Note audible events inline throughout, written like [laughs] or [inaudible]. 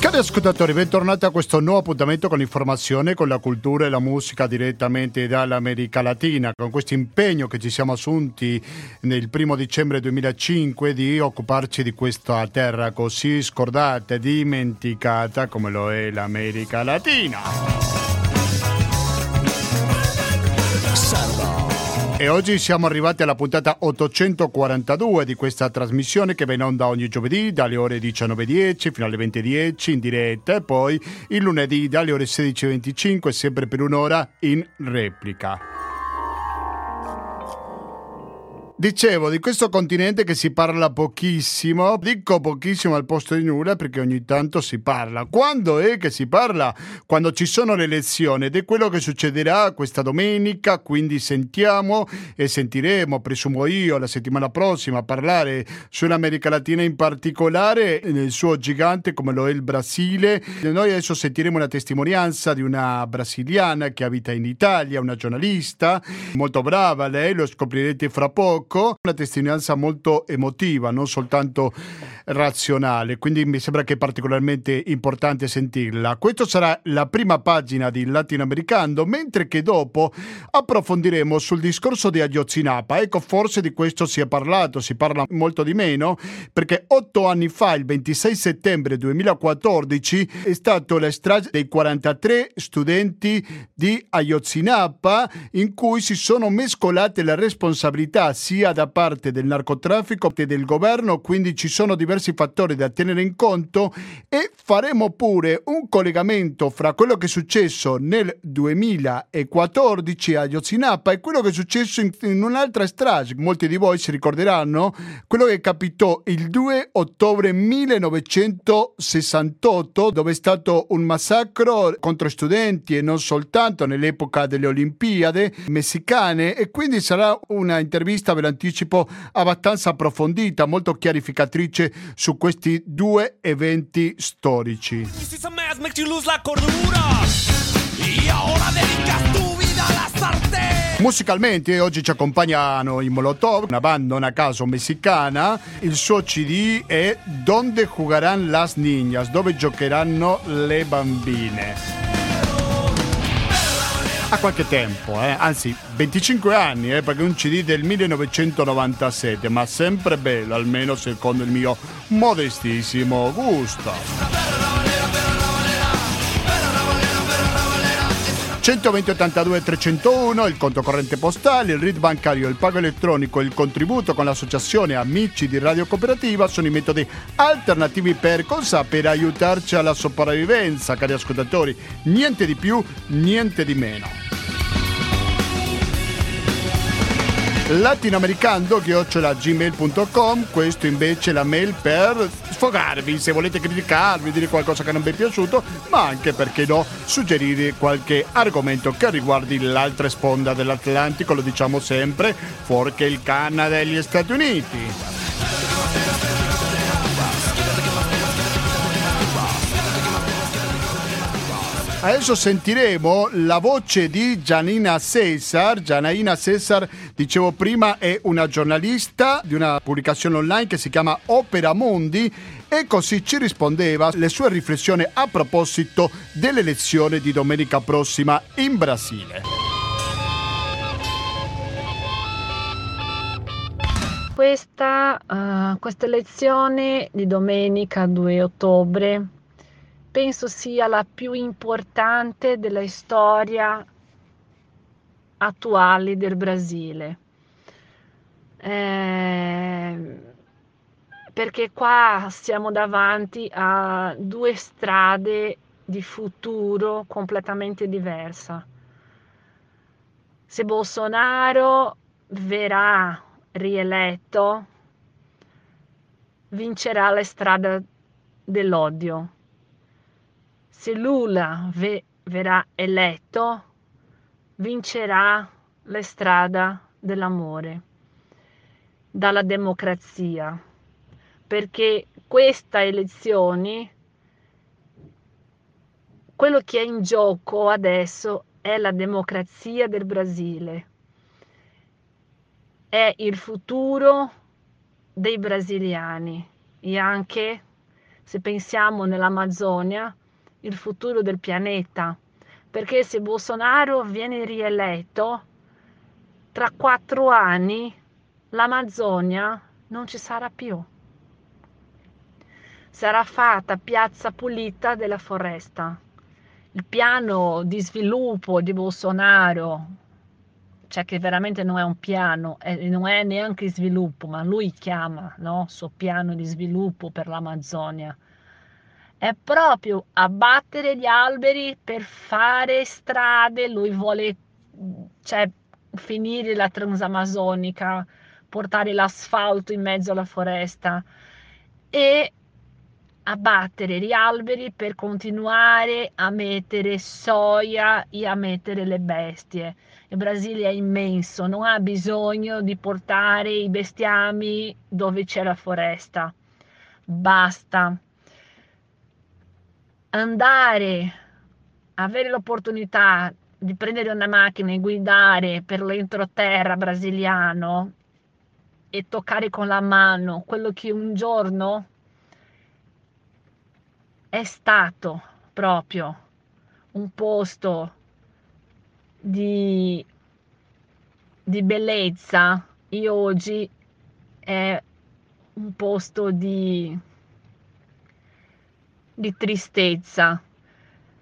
Cari ascoltatori, bentornati a questo nuovo appuntamento con l'informazione, con la cultura e la musica direttamente dall'America Latina, con questo impegno che ci siamo assunti nel primo dicembre 2005 di occuparci di questa terra così scordata e dimenticata come lo è l'America Latina. E oggi siamo arrivati alla puntata 842 di questa trasmissione che va in onda ogni giovedì dalle ore 19.10 fino alle 20.10 in diretta e poi il lunedì dalle ore 16.25 sempre per un'ora in replica. Dicevo, di questo continente che si parla pochissimo, dico pochissimo al posto di nulla perché ogni tanto si parla. Quando è che si parla? Quando ci sono le elezioni ed è quello che succederà questa domenica, quindi sentiamo e sentiremo, presumo io, la settimana prossima parlare sull'America Latina in particolare, nel suo gigante come lo è il Brasile. Noi adesso sentiremo una testimonianza di una brasiliana che abita in Italia, una giornalista, molto brava lei, lo scoprirete fra poco Ecco, una testimonianza molto emotiva, non soltanto razionale, quindi mi sembra che è particolarmente importante sentirla. Questa sarà la prima pagina di Latinoamericano, mentre che dopo approfondiremo sul discorso di Ayotzinapa. Ecco, forse di questo si è parlato, si parla molto di meno, perché otto anni fa, il 26 settembre 2014, è stato la strage dei 43 studenti di Ayotzinapa, in cui si sono mescolate le responsabilità sia sia da parte del narcotraffico che del governo, quindi ci sono diversi fattori da tenere in conto e faremo pure un collegamento fra quello che è successo nel 2014 a Yotzinapa e quello che è successo in, in un'altra strage. Molti di voi si ricorderanno quello che capitò il 2 ottobre 1968 dove è stato un massacro contro studenti e non soltanto nell'epoca delle Olimpiadi messicane e quindi sarà una intervista ve anticipo abbastanza approfondita, molto chiarificatrice su questi due eventi storici. Musicalmente oggi ci accompagnano i Molotov, una banda a caso messicana. Il suo CD è Donde jugarán las niñas, dove giocheranno le bambine ha qualche tempo, eh? anzi 25 anni, eh? perché un CD del 1997, ma sempre bello, almeno secondo il mio modestissimo gusto. 120 82 301 il conto corrente postale, il RID bancario, il pago elettronico, il contributo con l'associazione Amici di Radio Cooperativa sono i metodi alternativi per cosa? Per aiutarci alla sopravvivenza, cari ascoltatori. Niente di più, niente di meno. latinoamericando-gmail.com questo invece è la mail per sfogarvi se volete criticarvi dire qualcosa che non vi è piaciuto ma anche perché no suggerire qualche argomento che riguardi l'altra sponda dell'Atlantico lo diciamo sempre fuorché il Canada e gli Stati Uniti Adesso sentiremo la voce di Gianina Cesar. Gianina Cesar, dicevo prima, è una giornalista di una pubblicazione online che si chiama Opera Mondi e così ci rispondeva le sue riflessioni a proposito dell'elezione di domenica prossima in Brasile. Questa, uh, questa elezione di domenica 2 ottobre penso sia la più importante della storia attuale del Brasile. Eh, perché qua siamo davanti a due strade di futuro completamente diverse. Se Bolsonaro verrà rieletto, vincerà la strada dell'odio se Lula ve- verrà eletto, vincerà la strada dell'amore, dalla democrazia, perché questa elezione, quello che è in gioco adesso è la democrazia del Brasile, è il futuro dei brasiliani, e anche, se pensiamo nell'Amazzonia, il futuro del pianeta. Perché se Bolsonaro viene rieletto, tra quattro anni l'Amazzonia non ci sarà più. Sarà fatta piazza pulita della foresta. Il piano di sviluppo di Bolsonaro, cioè che veramente non è un piano, non è neanche sviluppo, ma lui chiama no? suo piano di sviluppo per l'Amazzonia. È proprio abbattere gli alberi per fare strade, lui vuole cioè, finire la transamazonica, portare l'asfalto in mezzo alla foresta e abbattere gli alberi per continuare a mettere soia e a mettere le bestie. Il Brasile è immenso, non ha bisogno di portare i bestiami dove c'è la foresta. Basta. Andare, avere l'opportunità di prendere una macchina e guidare per l'entroterra brasiliano e toccare con la mano quello che un giorno è stato proprio un posto di, di bellezza e oggi è un posto di, di tristezza.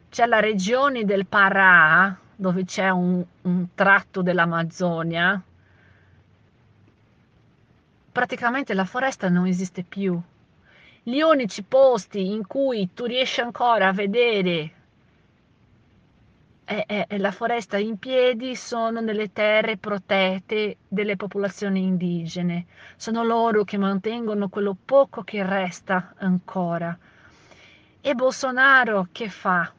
C'è la regione del Pará, dove c'è un, un tratto dell'Amazzonia, praticamente la foresta non esiste più gli unici posti in cui tu riesci ancora a vedere è, è, è la foresta in piedi sono nelle terre protette delle popolazioni indigene. Sono loro che mantengono quello poco che resta ancora. E Bolsonaro che fa?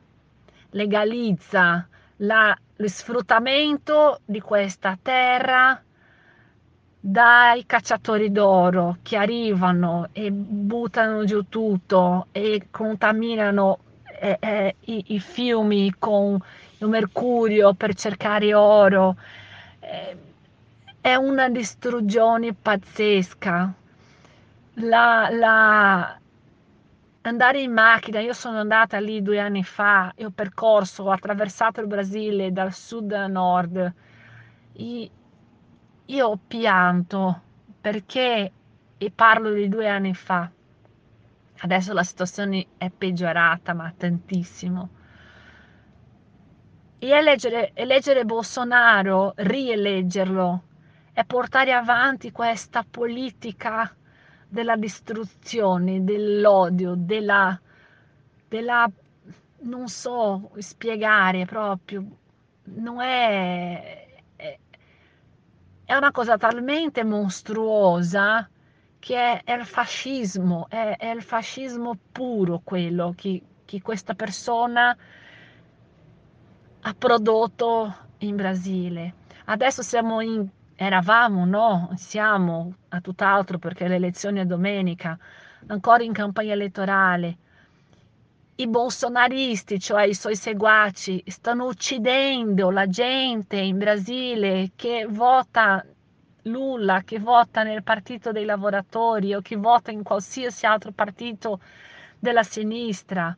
Legalizza la, lo sfruttamento di questa terra dai cacciatori d'oro che arrivano e buttano giù tutto e contaminano eh, eh, i, i, fiumi con il mercurio per cercare oro. Eh, è una distruzione pazzesca. La, la, andare in macchina, io sono andata lì due anni fa e ho percorso, ho attraversato il Brasile dal sud a nord. Io ho pianto perché, e parlo di due anni fa, adesso la situazione è peggiorata, ma tantissimo. E eleggere, eleggere Bolsonaro, rieleggerlo, è portare avanti questa politica della distruzione, dell'odio, della, della non so spiegare proprio, non è è una cosa talmente mostruosa che è, è il fascismo, è, è, il fascismo puro quello che, che questa persona ha prodotto in Brasile. Adesso siamo in, eravamo, no, siamo a tutt'altro perché le elezioni è domenica, ancora in campagna elettorale. I bolsonaristi, cioè i suoi seguaci, stanno uccidendo la gente in Brasile che vota Lula, che vota nel partito dei lavoratori o che vota in qualsiasi altro partito della sinistra.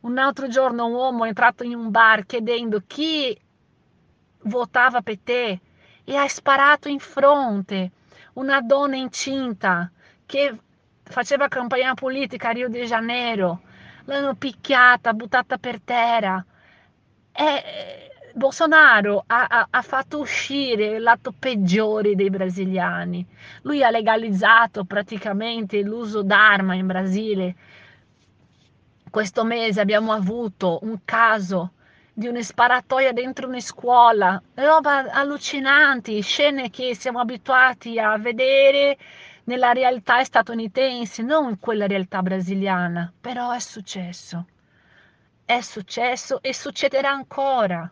Un altro giorno un uomo è entrato in un bar chiedendo chi votava te e hai sparato in fronte una donna incinta che faceva campagna politica a Rio de Janeiro l'hanno picchiata, buttata per terra. E Bolsonaro ha, ha, ha, fatto uscire il lato peggiore dei brasiliani. Lui ha legalizzato praticamente l'uso d'arma in Brasile. Questo mese abbiamo avuto un caso di una sparatoia dentro una scuola, roba allucinanti, scene che siamo abituati a vedere nella realtà statunitense, non in quella realtà brasiliana, però è successo. È successo e succederà ancora.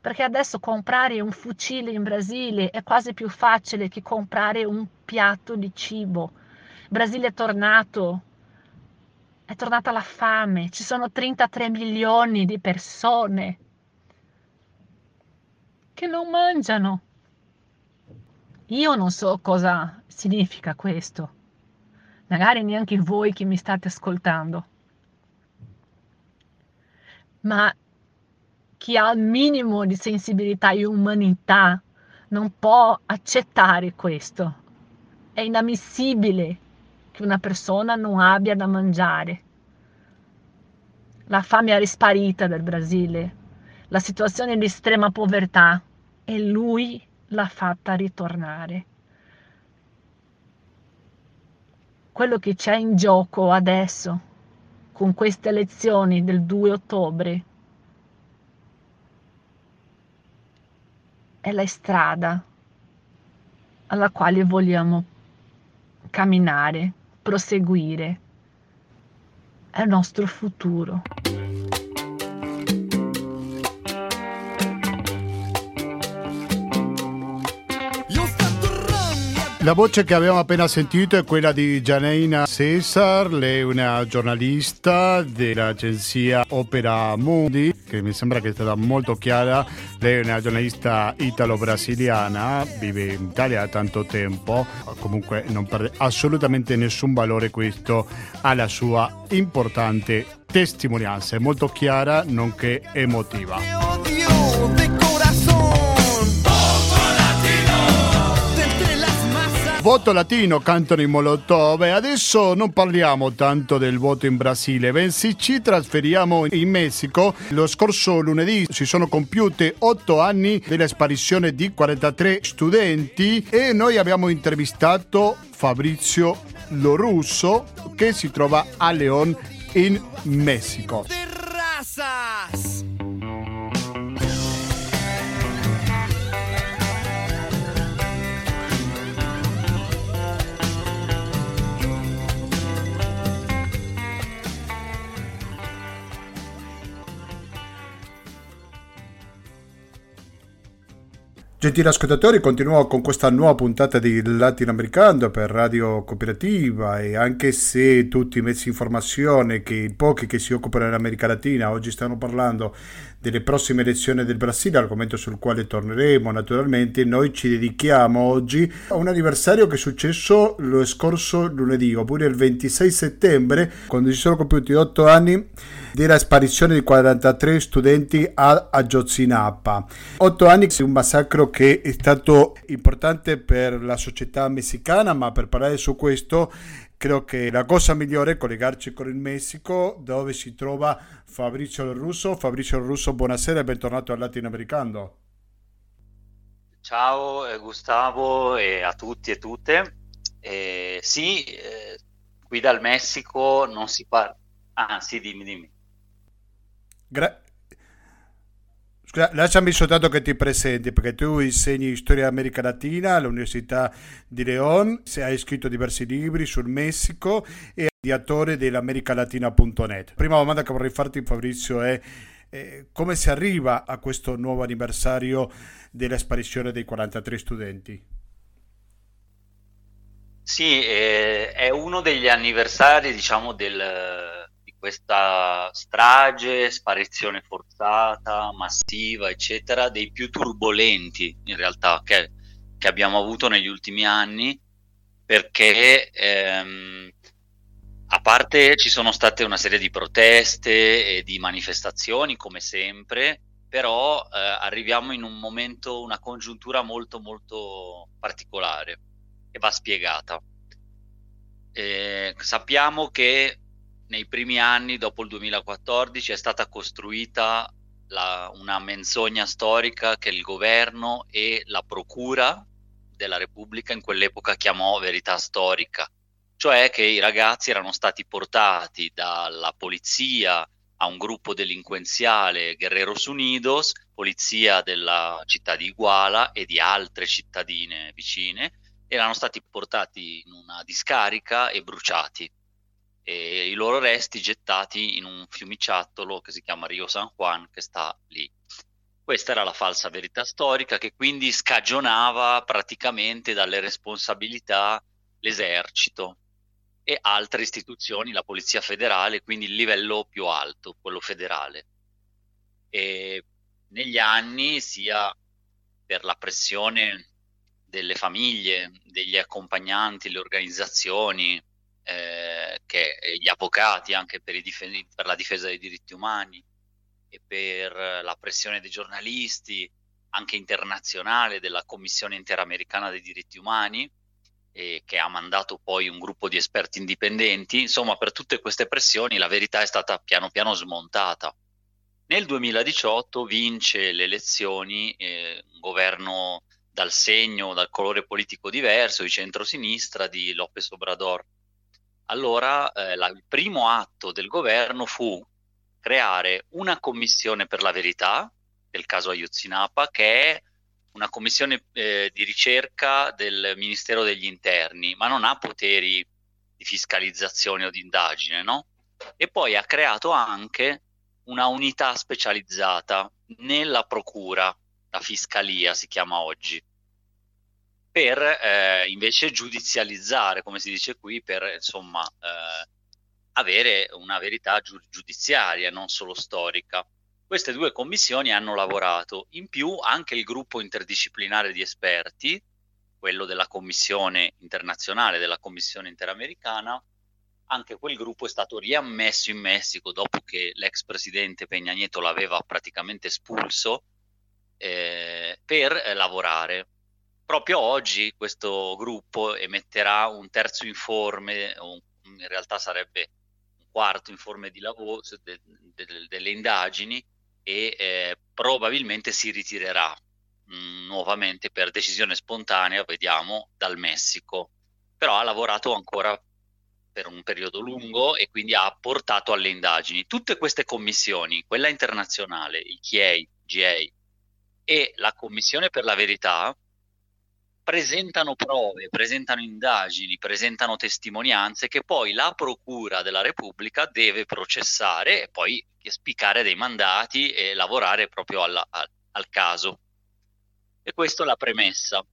Perché adesso comprare un fucile in Brasile è quasi più facile che comprare un piatto di cibo. Il Brasile è tornato, è tornata la fame, ci sono 33 milioni di persone che non mangiano. Io non so cosa significa questo, magari neanche voi che mi state ascoltando, ma chi ha il minimo di sensibilità e umanità non può accettare questo. È inammissibile che una persona non abbia da mangiare. La fame è risparita dal Brasile, la situazione di estrema povertà e lui l'ha fatta ritornare. Quello che c'è in gioco adesso, con queste elezioni del 2 ottobre, è la strada alla quale vogliamo camminare, proseguire. È il nostro futuro. La voce che abbiamo appena sentito è quella di Gianeina Cesar, lei è una giornalista dell'agenzia Opera Mundi, che mi sembra che è stata molto chiara. Lei è una giornalista italo-brasiliana, vive in Italia da tanto tempo, comunque non perde assolutamente nessun valore questo alla sua importante testimonianza, è molto chiara nonché emotiva. Voto latino cantano i Molotov adesso non parliamo tanto del voto in Brasile, bensì ci trasferiamo in Messico. Lo scorso lunedì si sono compiute otto anni della sparizione di 43 studenti e noi abbiamo intervistato Fabrizio Lorusso che si trova a León in Messico. Gentili ascoltatori, continuiamo con questa nuova puntata di Latinoamericano per Radio Cooperativa e anche se tutti i mezzi di informazione, che i pochi che si occupano dell'America Latina oggi stanno parlando delle prossime elezioni del Brasile, argomento sul quale torneremo naturalmente, noi ci dedichiamo oggi a un anniversario che è successo lo scorso lunedì, oppure il 26 settembre, quando si sono compiuti otto anni della sparizione di 43 studenti a Ayotzinapa. Otto anni di un massacro che è stato importante per la società messicana, ma per parlare su questo credo che la cosa migliore è collegarci con il Messico dove si trova Fabrizio Russo. Fabrizio Russo, buonasera e bentornato al Latinoamericano. Ciao eh, Gustavo e a tutti e tutte. Eh, sì, eh, qui dal Messico non si parla... Ah sì, dimmi, dimmi. Gra- Scusa, lasciami soltanto che ti presenti perché tu insegni storia America Latina all'Università di León, hai scritto diversi libri sul Messico e ideatore dell'americalatina.net. Prima domanda che vorrei farti Fabrizio è eh, come si arriva a questo nuovo anniversario della sparizione dei 43 studenti? Sì, eh, è uno degli anniversari diciamo del questa strage, sparizione forzata, massiva, eccetera, dei più turbolenti in realtà che, che abbiamo avuto negli ultimi anni, perché ehm, a parte ci sono state una serie di proteste e di manifestazioni, come sempre, però eh, arriviamo in un momento, una congiuntura molto molto particolare che va spiegata. Eh, sappiamo che nei primi anni, dopo il 2014, è stata costruita la, una menzogna storica che il governo e la procura della Repubblica in quell'epoca chiamò verità storica, cioè che i ragazzi erano stati portati dalla polizia a un gruppo delinquenziale Guerreros Unidos, polizia della città di Iguala e di altre cittadine vicine, erano stati portati in una discarica e bruciati e i loro resti gettati in un fiumiciattolo che si chiama Rio San Juan che sta lì. Questa era la falsa verità storica che quindi scagionava praticamente dalle responsabilità l'esercito e altre istituzioni, la Polizia Federale, quindi il livello più alto, quello federale. E negli anni, sia per la pressione delle famiglie, degli accompagnanti, le organizzazioni, eh, che, gli avvocati anche per, dif- per, la difesa dei diritti umani e per la pressione dei giornalisti, anche internazionale, della Commissione Interamericana dei diritti umani, eh, che ha mandato poi un gruppo di esperti indipendenti. Insomma, per tutte queste pressioni la verità è stata piano piano smontata. Nel 2018 vince le elezioni eh, un governo dal segno, dal colore politico diverso, di centrosinistra di López Obrador. Allora eh, la, il primo atto del governo fu creare una commissione per la verità del caso Ayotzinapa, che è una commissione eh, di ricerca del Ministero degli Interni, ma non ha poteri di fiscalizzazione o di indagine, no? E poi ha creato anche una unità specializzata nella procura la fiscalia si chiama oggi, per eh, invece giudizializzare, come si dice qui, per insomma eh, avere una verità giudiziaria, non solo storica. Queste due commissioni hanno lavorato, in più anche il gruppo interdisciplinare di esperti, quello della Commissione internazionale, della Commissione interamericana, anche quel gruppo è stato riammesso in Messico dopo che l'ex presidente Peña Nieto l'aveva praticamente espulso eh, per eh, lavorare. Proprio oggi questo gruppo emetterà un terzo informe, in realtà sarebbe un quarto informe di lavoro de, de, delle indagini e eh, probabilmente si ritirerà mh, mm, nuovamente per decisione spontanea, vediamo, dal Messico. Però ha lavorato ancora per un periodo lungo e quindi ha portato alle indagini. Tutte queste commissioni, quella internazionale, il CIEI, GA e la Commissione per la Verità presentano prove, presentano indagini, presentano testimonianze che poi la Procura della Repubblica deve processare e poi spiccare dei mandati e lavorare proprio alla, al, al caso. E questa è la premessa.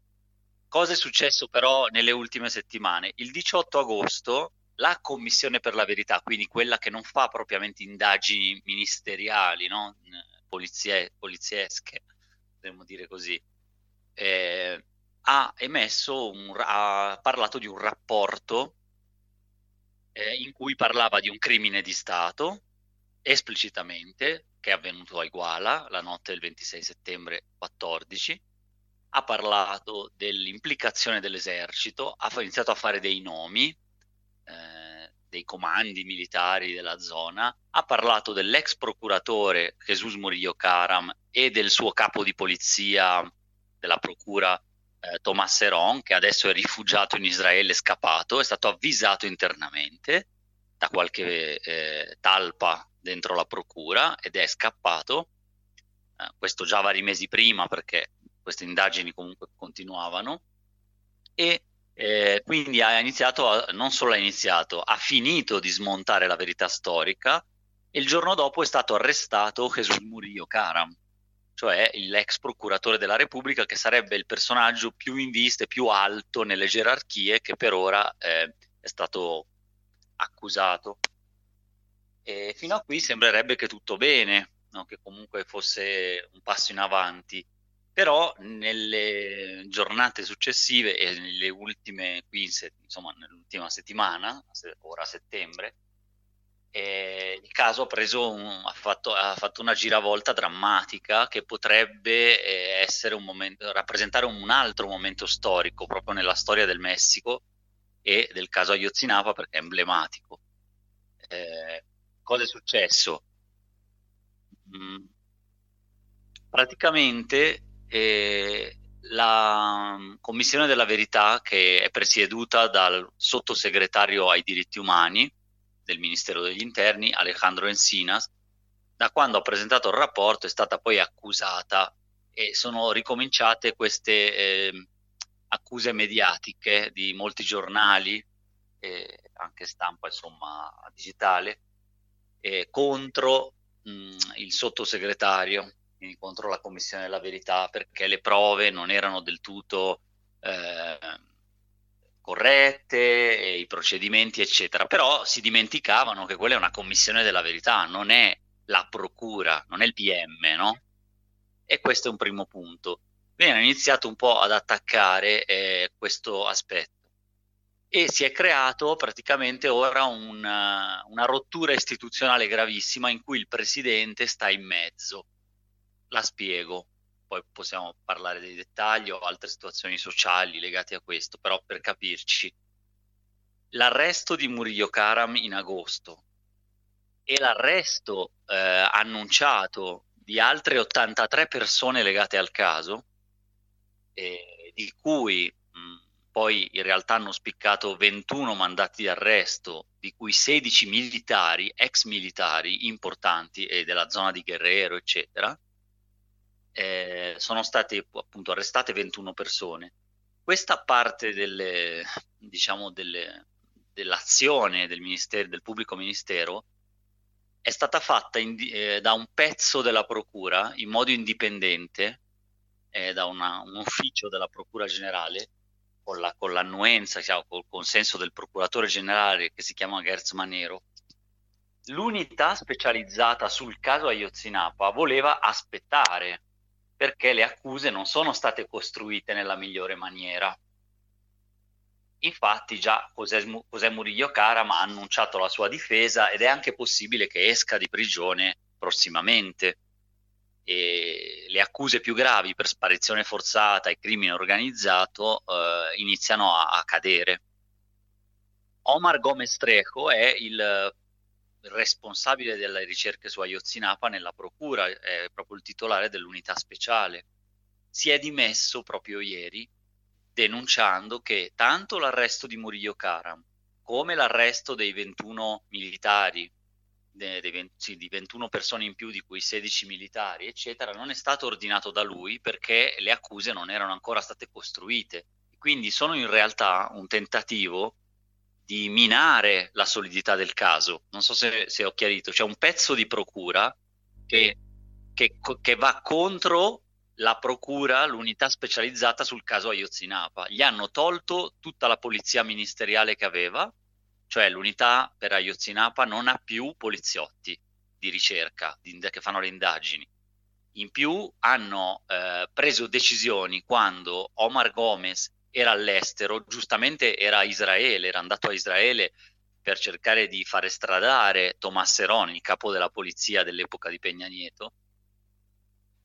Cosa è successo però nelle ultime settimane? Il 18 agosto la Commissione per la Verità, quindi quella che non fa propriamente indagini ministeriali, no? Polizie, poliziesche, potremmo dire così, eh, ha emesso, un, ha parlato di un rapporto eh, in cui parlava di un crimine di Stato esplicitamente che è avvenuto a Iguala la notte del 26 settembre 14 ha parlato dell'implicazione dell'esercito, ha iniziato a fare dei nomi eh, dei comandi militari della zona, ha parlato dell'ex procuratore Jesus Murillo Caram e del suo capo di polizia della procura eh, Thomas Heron, che adesso è rifugiato in Israele, scappato, è stato avvisato internamente da qualche eh, talpa dentro la procura ed è scappato. Eh, questo già vari mesi prima perché queste indagini comunque continuavano e eh, quindi ha iniziato, a, non solo ha iniziato, ha finito di smontare la verità storica e il giorno dopo è stato arrestato Jesus Murillo Karam, cioè l'ex procuratore della Repubblica che sarebbe il personaggio più in vista e più alto nelle gerarchie che per ora eh, è stato accusato. E fino a qui sembrerebbe che tutto bene, no? che comunque fosse un passo in avanti però nelle giornate successive e nelle ultime, qui insomma nell'ultima settimana, ora a settembre, eh, il caso ha, preso un, ha, fatto, ha, fatto, una giravolta drammatica che potrebbe eh, un momento, rappresentare un altro momento storico proprio nella storia del Messico e del caso Ayotzinapa perché è emblematico. Eh, cosa è successo? Mm, praticamente eh, la mm, Commissione della Verità, che è presieduta dal sottosegretario ai diritti umani del Ministero degli Interni, Alejandro Encinas, da quando ha presentato il rapporto è stata poi accusata e sono ricominciate queste eh, accuse mediatiche di molti giornali, eh, anche stampa insomma digitale, eh, contro mh, il sottosegretario quindi contro la Commissione della Verità, perché le prove non erano del tutto eh, corrette, i procedimenti, eccetera. Però si dimenticavano che quella è una Commissione della Verità, non è la Procura, non è il PM, no? E questo è un primo punto. Quindi hanno iniziato un po' ad attaccare eh, questo aspetto e si è creato praticamente ora una, una rottura istituzionale gravissima in cui il presidente sta in mezzo. La spiego, poi possiamo parlare dei dettagli o altre situazioni sociali legate a questo, però per capirci. L'arresto di Murillo Karam in agosto e l'arresto eh, annunciato di altre 83 persone legate al caso, eh, di cui mh, poi in realtà hanno spiccato 21 mandati di arresto, di cui 16 militari, ex militari importanti e della zona di Guerrero, eccetera. Eh, sono state appunto arrestate 21 persone. Questa parte delle, diciamo, delle, dell'azione del, ministero, del pubblico ministero è stata fatta in, eh, da un pezzo della procura in modo indipendente, eh, da una, un ufficio della procura generale, con, la, con l'annuenza, cioè, col consenso del procuratore generale che si chiama Gerz Manero. L'unità specializzata sul caso Ayotzinapa voleva aspettare perché le accuse non sono state costruite nella migliore maniera. Infatti già José, Murillo Caram ha annunciato la sua difesa ed è anche possibile che esca di prigione prossimamente. E le accuse più gravi per sparizione forzata e crimine organizzato eh, iniziano a, a, cadere. Omar Gomez Trejo è il responsabile delle ricerche su Ayotzinapa nella procura, è proprio il titolare dell'unità speciale. Si è dimesso proprio ieri denunciando che tanto l'arresto di Murillo Karam come l'arresto dei 21 militari, de, de 20, sì, di 21 persone in più, di cui 16 militari, eccetera, non è stato ordinato da lui perché le accuse non erano ancora state costruite. Quindi sono in realtà un tentativo di minare la solidità del caso. Non so se, se ho chiarito, c'è un pezzo di procura che, che, che va contro la procura, l'unità specializzata sul caso Ayotzinapa. Gli hanno tolto tutta la polizia ministeriale che aveva, cioè l'unità per Ayotzinapa non ha più poliziotti di ricerca di, che fanno le indagini. In più hanno eh, preso decisioni quando Omar Gomez era all'estero, giustamente era a Israele, era andato a Israele per cercare di fare stradare Tomas Seroni, il capo della polizia dell'epoca di Peña Nieto,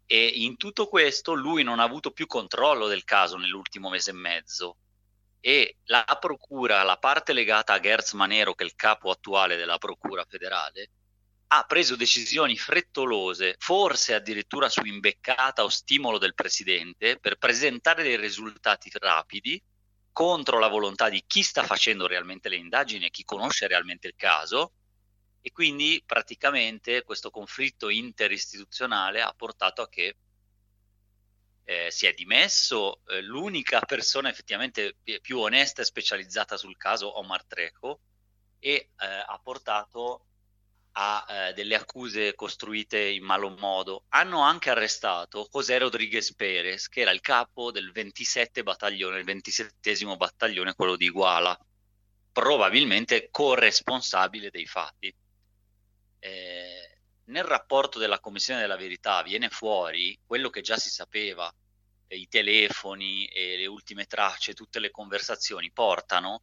e in tutto questo lui non ha avuto più controllo del caso nell'ultimo mese e mezzo. E la procura, la parte legata a Gerz Manero, che è il capo attuale della procura federale, ha preso decisioni frettolose, forse addirittura su imbeccata o stimolo del presidente, per presentare dei risultati rapidi contro la volontà di chi sta facendo realmente le indagini e chi conosce realmente il caso. E quindi praticamente questo conflitto interistituzionale ha portato a che eh, si è dimesso eh, l'unica persona effettivamente più onesta e specializzata sul caso, Omar Trejo, e eh, ha portato a eh, delle accuse costruite in malo modo. Hanno anche arrestato José Rodríguez Pérez, che era il capo del 27 battaglione, il 27 battaglione, quello di Iguala, probabilmente corresponsabile dei fatti eh, nel rapporto della Commissione della Verità viene fuori quello che già si sapeva, eh, i telefoni e le ultime tracce, tutte le conversazioni portano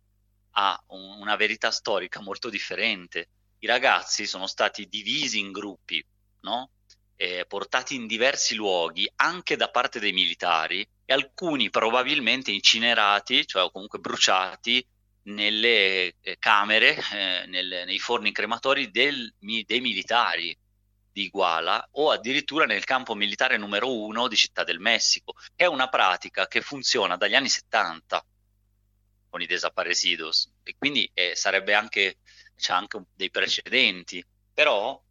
a un, una verità storica molto differente. I ragazzi sono stati divisi in gruppi, no? eh, portati in diversi luoghi anche da parte dei militari e alcuni probabilmente incinerati, cioè comunque bruciati nelle eh, camere, eh, nel, nei forni crematori del, dei militari di Iguala o addirittura nel campo militare numero uno di Città del Messico. È una pratica che funziona dagli anni 70 con i desaparecidos e quindi eh, sarebbe anche, c'è anche dei precedenti, però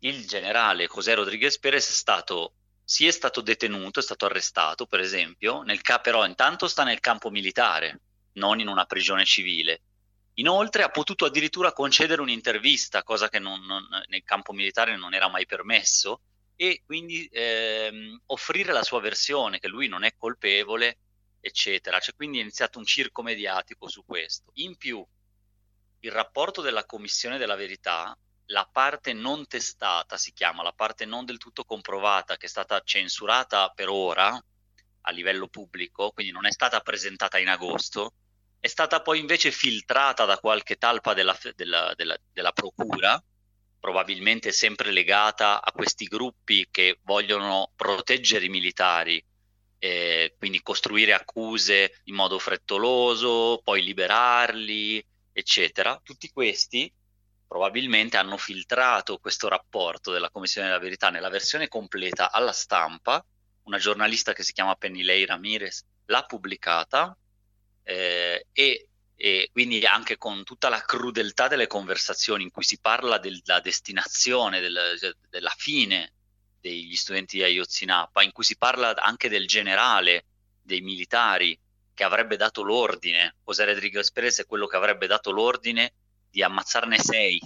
il generale José Rodríguez Pérez è stato si è stato detenuto, è stato arrestato, per esempio, nel ca- però intanto sta nel campo militare, non in una prigione civile. Inoltre ha potuto addirittura concedere un'intervista, cosa che non, non, nel campo militare non era mai permesso, e quindi ehm, offrire la sua versione, che lui non è colpevole, eccetera. C'è quindi iniziato un circo mediatico su questo. In più, il rapporto della Commissione della Verità, la parte non testata si chiama, la parte non del tutto comprovata, che è stata censurata per ora, a livello pubblico, quindi non è stata presentata in agosto, è stata poi invece filtrata da qualche talpa della, della, della, della procura, probabilmente sempre legata a questi gruppi che vogliono proteggere i militari, eh, quindi costruire accuse in modo frettoloso, poi liberarli, eccetera. Tutti questi probabilmente hanno filtrato questo rapporto della Commissione della Verità nella versione completa alla stampa. Una giornalista che si chiama Penny Lei Ramirez l'ha pubblicata eh, e, e, quindi anche con tutta la crudeltà delle conversazioni in cui si parla della destinazione, del, della fine degli studenti di Ayotzinapa, in cui si parla anche del generale, dei militari che avrebbe dato l'ordine, José Rodriguez Perez è quello che avrebbe dato l'ordine di ammazzarne sei,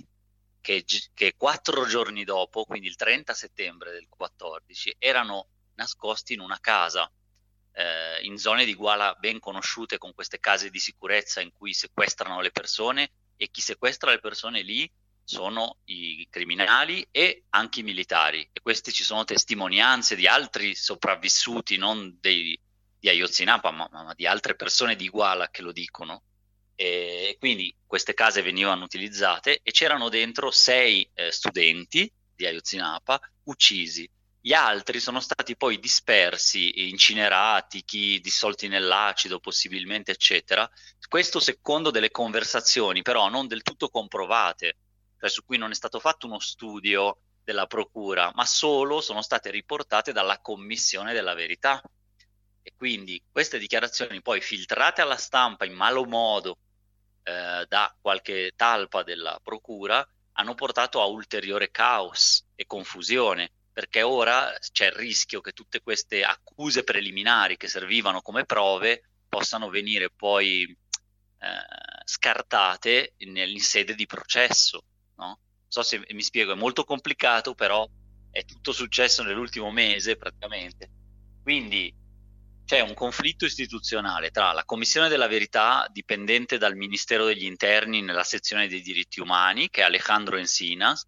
che, che quattro giorni dopo, quindi il 30 settembre del 14, erano nascosti in una casa eh, in zone di Guala ben conosciute con queste case di sicurezza in cui sequestrano le persone e chi sequestra le persone lì sono i criminali e anche i militari. E queste ci sono testimonianze di altri sopravvissuti non dei, di Ayotzinapa ma, ma, di altre persone di Iguala che lo dicono e quindi queste case venivano utilizzate e c'erano dentro sei eh, studenti di Ayotzinapa uccisi gli altri sono stati poi dispersi, incinerati, chi dissolti nell'acido possibilmente, eccetera. Questo secondo delle conversazioni, però non del tutto comprovate, cioè su cui non è stato fatto uno studio della procura, ma solo sono state riportate dalla commissione della verità. E quindi queste dichiarazioni poi filtrate alla stampa in malo modo eh, da qualche talpa della procura hanno portato a ulteriore caos e confusione perché ora c'è il rischio che tutte queste accuse preliminari che servivano come prove possano venire poi eh, scartate in, sede di processo. No? Non so se mi spiego, è molto complicato, però è tutto successo nell'ultimo mese praticamente. Quindi c'è un conflitto istituzionale tra la Commissione della Verità, dipendente dal Ministero degli Interni nella sezione dei diritti umani, che è Alejandro Encinas,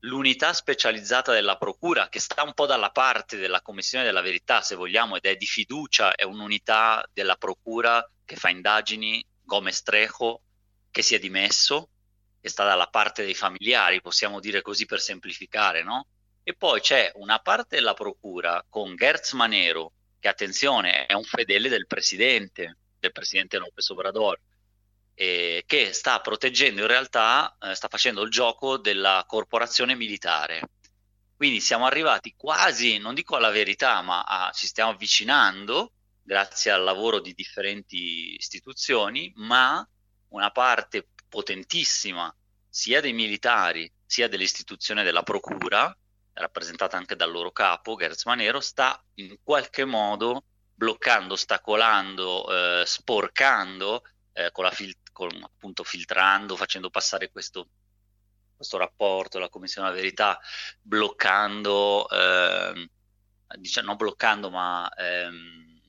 l'unità specializzata della procura, che sta un po' dalla parte della Commissione della Verità, se vogliamo, ed è di fiducia, è un'unità della procura che fa indagini, Gomez Trejo, che si è dimesso, che sta dalla parte dei familiari, possiamo dire così per semplificare, no? E poi c'è una parte della procura con Gertz Manero, che attenzione, è un fedele del presidente, del presidente Lopez Obrador, eh, che sta proteggendo in realtà, eh, sta facendo il gioco della corporazione militare. Quindi siamo arrivati quasi, non dico alla verità, ma a, ci stiamo avvicinando grazie al lavoro di differenti istituzioni, ma una parte potentissima sia dei militari sia dell'istituzione della procura, rappresentata anche dal loro capo, Gerz Manero, sta in qualche modo bloccando, ostacolando, eh, sporcando eh, con la fil- con, appunto filtrando, facendo passare questo, questo rapporto alla Commissione della Verità, bloccando, eh, diciamo, non bloccando, ma ehm,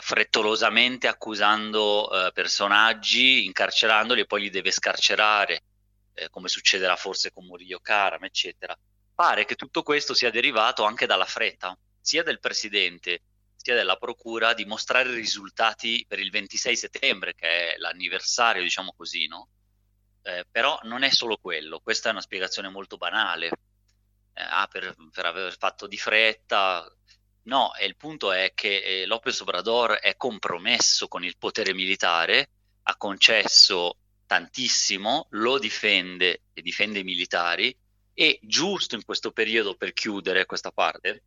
frettolosamente accusando eh, personaggi, incarcerandoli e poi li deve scarcerare, eh, come succederà forse con Murillo Karam, eccetera. Pare che tutto questo sia derivato anche dalla fretta, sia del presidente sia della Procura di mostrare i risultati per il 26 settembre, che è l'anniversario, diciamo così, no? Eh, però non è solo quello, questa è una spiegazione molto banale. Eh, ah, per, per, aver fatto di fretta. No, e il punto è che eh, Lopez Obrador è compromesso con il potere militare, ha concesso tantissimo, lo difende e difende i militari e giusto in questo periodo per chiudere questa parte,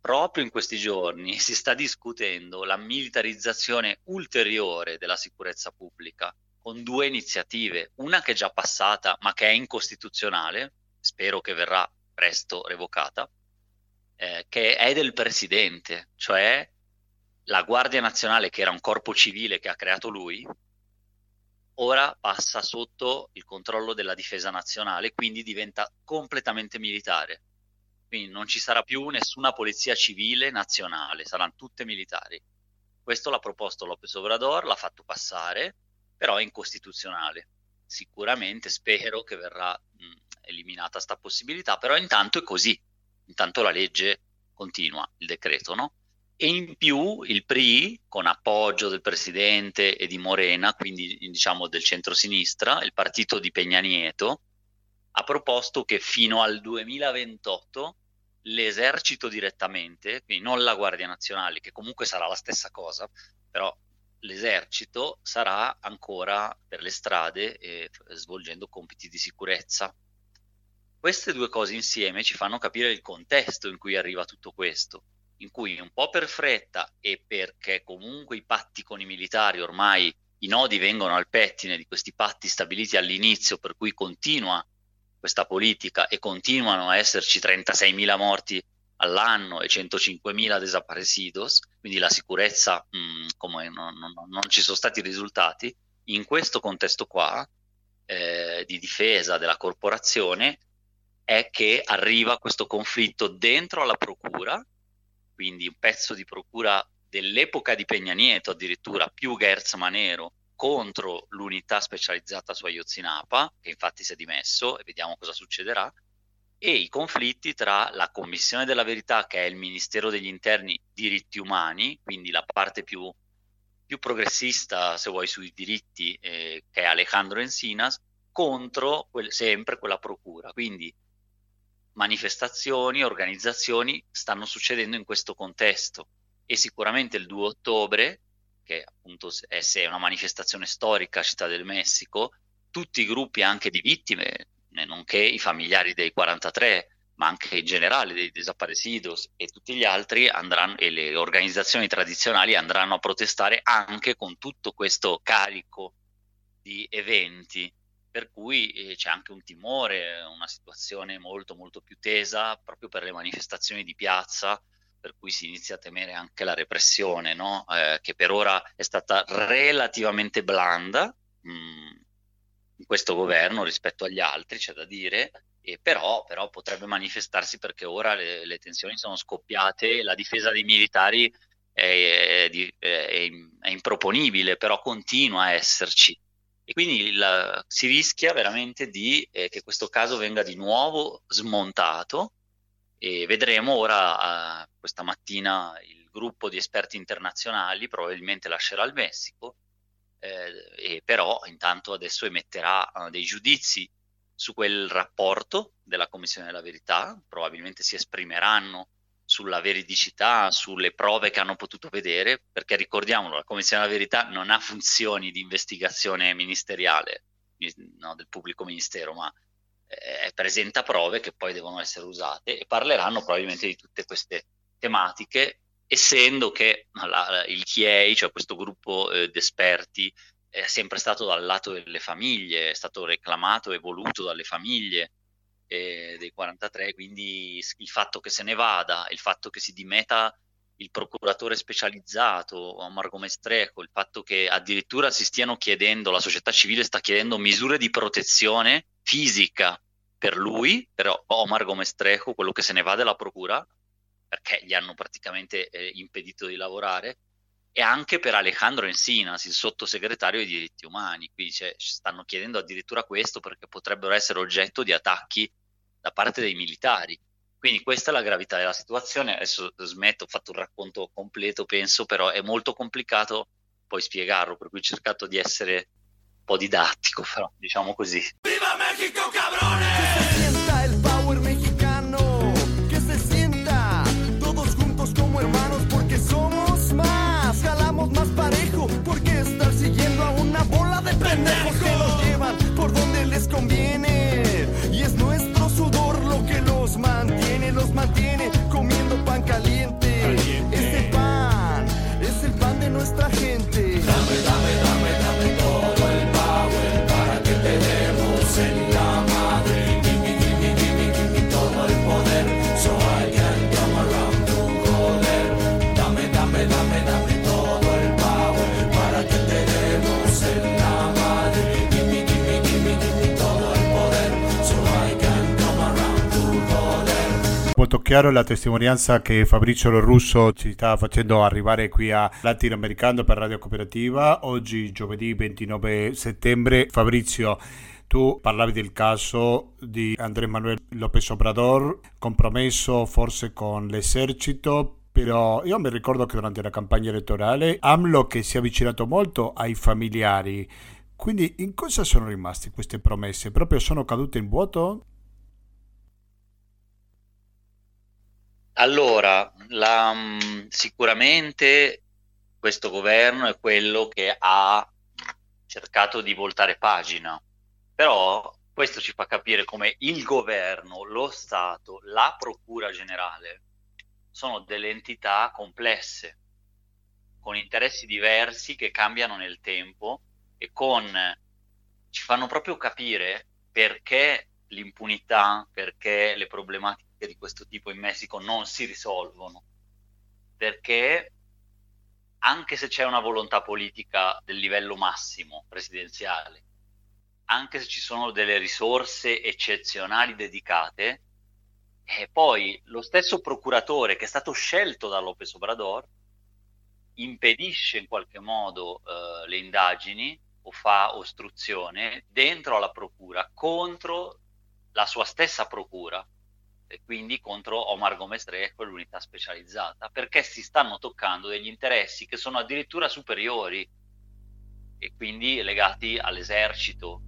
proprio in questi giorni [laughs] si sta discutendo la militarizzazione ulteriore della sicurezza pubblica con due iniziative, una che è già passata ma che è incostituzionale, spero che verrà presto revocata, eh, che è del presidente, cioè la Guardia Nazionale che era un corpo civile che ha creato lui, ora passa sotto il controllo della difesa nazionale, quindi diventa completamente militare quindi non ci sarà più nessuna polizia civile nazionale, saranno tutte militari. Questo l'ha proposto Lopez Obrador, l'ha fatto passare, però è incostituzionale. Sicuramente spero che verrà mh, eliminata questa possibilità, però intanto è così, intanto la legge continua, il decreto, no? E in più il PRI, con appoggio del presidente e di Morena, quindi diciamo del centro-sinistra, il partito di Peña Nieto, ha proposto che fino al 2028 l'esercito direttamente, quindi non la Guardia Nazionale, che comunque sarà la stessa cosa, però l'esercito sarà ancora per le strade eh, svolgendo compiti di sicurezza. Queste due cose insieme ci fanno capire il contesto in cui arriva tutto questo in cui un po' per fretta e perché comunque i patti con i militari ormai i nodi vengono al pettine di questi patti stabiliti all'inizio, per cui continua questa politica e continuano a esserci 36.000 morti all'anno e 105.000 desaparecidos, quindi la sicurezza, mh, mm, come non, non, non, ci sono stati risultati, in questo contesto qua eh, di difesa della corporazione è che arriva questo conflitto dentro alla procura quindi un pezzo di procura dell'epoca di Peña Nieto, addirittura più Gerz Manero, contro l'unità specializzata su Ayotzinapa, che infatti si è dimesso e vediamo cosa succederà, e i conflitti tra la Commissione della Verità, che è il Ministero degli Interni diritti umani, quindi la parte più, più progressista, se vuoi, sui diritti, eh, che è Alejandro Encinas, contro quel, sempre quella procura. Quindi manifestazioni, organizzazioni stanno succedendo in questo contesto. E sicuramente il 2 ottobre, che appunto è, è una manifestazione storica a Città del Messico, tutti i gruppi anche di vittime, nonché i familiari dei 43, ma anche in generale dei desaparecidos e tutti gli altri andranno e le organizzazioni tradizionali andranno a protestare anche con tutto questo carico di eventi per cui eh, c'è anche un timore, una situazione molto molto più tesa proprio per le manifestazioni di piazza, per cui si inizia a temere anche la repressione, no? eh, che per ora è stata relativamente blanda mh, mm, in questo governo rispetto agli altri, c'è da dire, e però, però potrebbe manifestarsi perché ora le, le, tensioni sono scoppiate, la difesa dei militari è, è, è, è improponibile, però continua a esserci e quindi il, si rischia veramente di, eh, che questo caso venga di nuovo smontato. E vedremo ora, eh, questa mattina, il gruppo di esperti internazionali probabilmente lascerà il Messico, eh, però intanto adesso emetterà uh, dei giudizi su quel rapporto della Commissione della Verità, probabilmente si esprimeranno sulla veridicità, sulle prove che hanno potuto vedere, perché ricordiamolo, la Commissione della Verità non ha funzioni di investigazione ministeriale no, del pubblico ministero, ma eh, presenta prove che poi devono essere usate e parleranno probabilmente di tutte queste tematiche, essendo che la, il CIEI, cioè questo gruppo eh, di esperti, è sempre stato dal lato delle famiglie, è stato reclamato e voluto dalle famiglie, eh, dei 43, quindi il fatto che se ne vada, il fatto che si dimeta il procuratore specializzato Omar Gomestreco, il fatto che addirittura si stiano chiedendo, la società civile sta chiedendo misure di protezione fisica per lui, per Omar Gomestreco, quello che se ne va dalla procura, perché gli hanno praticamente eh, impedito di lavorare, e anche per Alejandro Encinas, il sottosegretario dei diritti umani. Qui cioè, stanno chiedendo addirittura questo perché potrebbero essere oggetto di attacchi da parte dei militari. Quindi questa è la gravità della situazione. Adesso smetto, ho fatto un racconto completo, penso, però è molto complicato poi spiegarlo, per cui ho cercato di essere un po' didattico, [laughs] però diciamo così. Viva Mexico, cabrone! Chiaro la testimonianza che Fabrizio Russo ci sta facendo arrivare qui a Latinoamericano per Radio Cooperativa. Oggi, giovedì 29 settembre, Fabrizio, tu parlavi del caso di Andrés Manuel López Obrador, compromesso forse con l'esercito però io mi ricordo che durante la campagna elettorale AMLO che si è avvicinato molto ai familiari, quindi in cosa sono rimaste queste promesse? Proprio sono cadute in vuoto? Allora, la, mm, sicuramente questo governo è quello che ha cercato di voltare pagina, però questo ci fa capire come il governo, lo Stato, la Procura Generale sono delle entità complesse, con interessi diversi che cambiano nel tempo e con ci fanno proprio capire perché l'impunità, perché le problematiche di questo tipo in Messico non si risolvono. Perché anche se c'è una volontà politica del livello massimo presidenziale, anche se ci sono delle risorse eccezionali dedicate, e poi lo stesso procuratore che è stato scelto da Lopez Obrador impedisce in qualche modo eh, le indagini o fa ostruzione dentro alla procura contro la sua stessa procura e quindi contro Omar Gomez Reco e l'unità specializzata perché si stanno toccando degli interessi che sono addirittura superiori e quindi legati all'esercito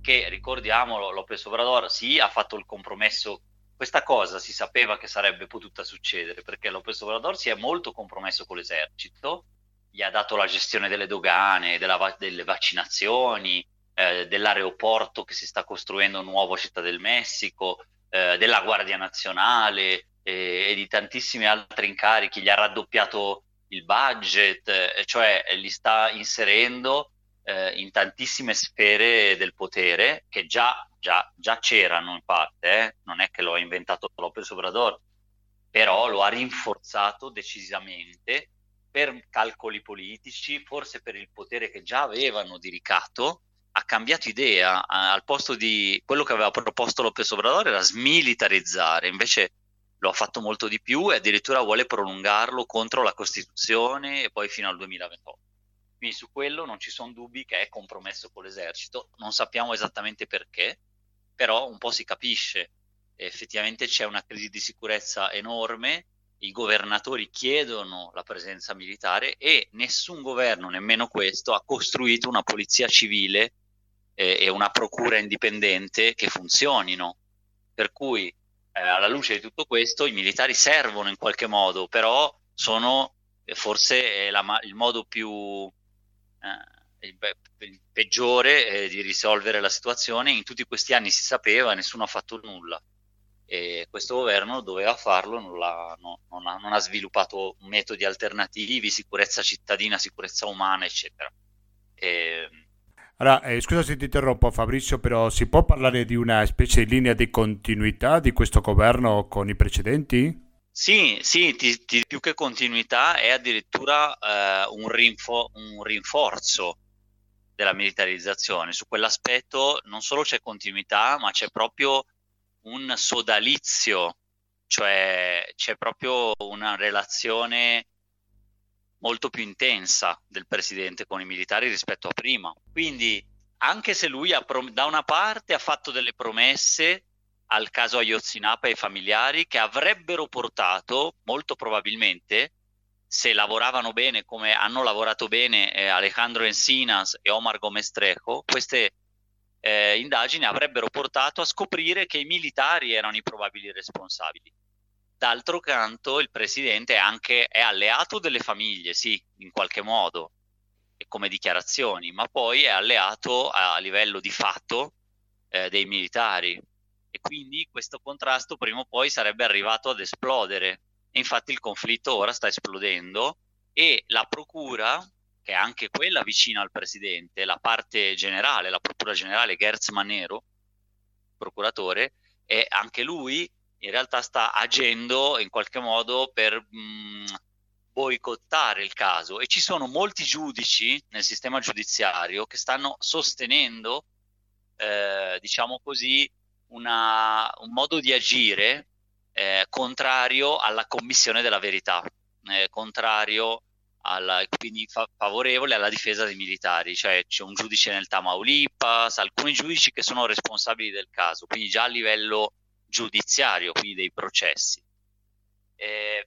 che ricordiamolo Lopez Obrador sì ha fatto il compromesso. Questa cosa si sapeva che sarebbe potuta succedere perché Lopez Obrador si è molto compromesso con l'esercito gli ha dato la gestione delle dogane, della, delle vaccinazioni, eh, dell'aeroporto che si sta costruendo nuovo a Città del Messico, eh, della Guardia Nazionale eh, e di tantissimi altri incarichi, gli ha raddoppiato il budget, eh, cioè li sta inserendo eh, in tantissime sfere del potere che già, già, già c'erano in parte, eh. non è che lo ha inventato Lopez Obrador, però lo ha rinforzato decisamente per calcoli politici, forse per il potere che già avevano di ricatto, ha cambiato idea, al posto di quello che aveva proposto Lopez Obrador era smilitarizzare, invece lo ha fatto molto di più e addirittura vuole prolungarlo contro la Costituzione e poi fino al 2028. Quindi su quello non ci sono dubbi che è compromesso con l'esercito, non sappiamo esattamente perché, però un po' si capisce. Effettivamente c'è una crisi di sicurezza enorme, i governatori chiedono la presenza militare e nessun governo, nemmeno questo, ha costruito una polizia civile eh, e una procura indipendente che funzionino. Per cui, eh, alla luce di tutto questo, i militari servono in qualche modo, però sono eh, forse la, il modo più eh, il, il peggiore eh, di risolvere la situazione. In tutti questi anni si sapeva, nessuno ha fatto nulla e questo governo doveva farlo, non, no, non, ha, non, ha, sviluppato metodi alternativi, sicurezza cittadina, sicurezza umana, eccetera. E... Allora, eh, scusa se ti interrompo Fabrizio, però si può parlare di una specie di linea di continuità di questo governo con i precedenti? Sì, sì, ti, ti, più che continuità è addirittura eh, un, rinfo- un rinforzo della militarizzazione. Su quell'aspetto non solo c'è continuità, ma c'è proprio un sodalizio, cioè c'è proprio una relazione molto più intensa del presidente con i militari rispetto a prima. Quindi, anche se lui prom- da una parte ha fatto delle promesse al caso Ayotzinapa e ai familiari che avrebbero portato, molto probabilmente, se lavoravano bene come hanno lavorato bene eh, Alejandro Encinas e Omar Gomez Trejo, queste eh, indagini avrebbero portato a scoprire che i militari erano i probabili responsabili. D'altro canto, il presidente è anche è alleato delle famiglie, sì, in qualche modo, come dichiarazioni, ma poi è alleato a, livello di fatto eh, dei militari. E quindi questo contrasto prima o poi sarebbe arrivato ad esplodere. E infatti il conflitto ora sta esplodendo e la procura che è anche quella vicina al presidente, la parte generale, la procura generale Gerz Manero, procuratore, e anche lui in realtà sta agendo in qualche modo per mh, mm, boicottare il caso. E ci sono molti giudici nel sistema giudiziario che stanno sostenendo, eh, diciamo così, una, un modo di agire eh, contrario alla commissione della verità, eh, contrario alla, quindi fa- favorevole alla difesa dei militari, cioè c'è un giudice nel Tamaulipas, alcuni giudici che sono responsabili del caso, quindi già a livello giudiziario, quindi dei processi. Eh,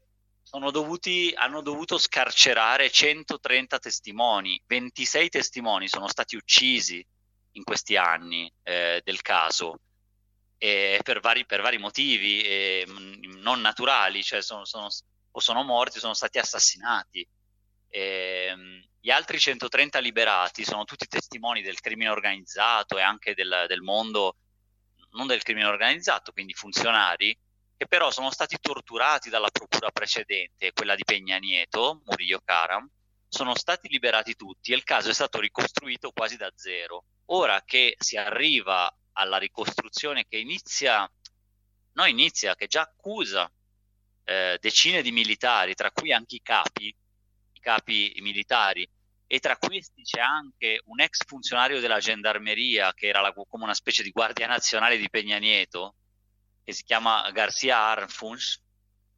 dovuti, hanno dovuto scarcerare 130 testimoni, 26 testimoni sono stati uccisi in questi anni eh, del caso eh, per, vari, per, vari, motivi eh, non naturali, cioè sono, sono, o sono morti o sono stati assassinati. Ehm, gli altri 130 liberati sono tutti testimoni del crimine organizzato e anche del, del mondo, non del crimine organizzato, quindi funzionari, che però sono stati torturati dalla procura precedente, quella di Peña Nieto, Murillo Karam, sono stati liberati tutti e il caso è stato ricostruito quasi da zero. Ora che si arriva alla ricostruzione che inizia, no inizia, che già accusa eh, decine di militari, tra cui anche i capi, i capi militari, e tra questi c'è anche un ex funzionario della gendarmeria che era la, come una specie di guardia nazionale di Peña Nieto, che si chiama Garcia Arnfuns.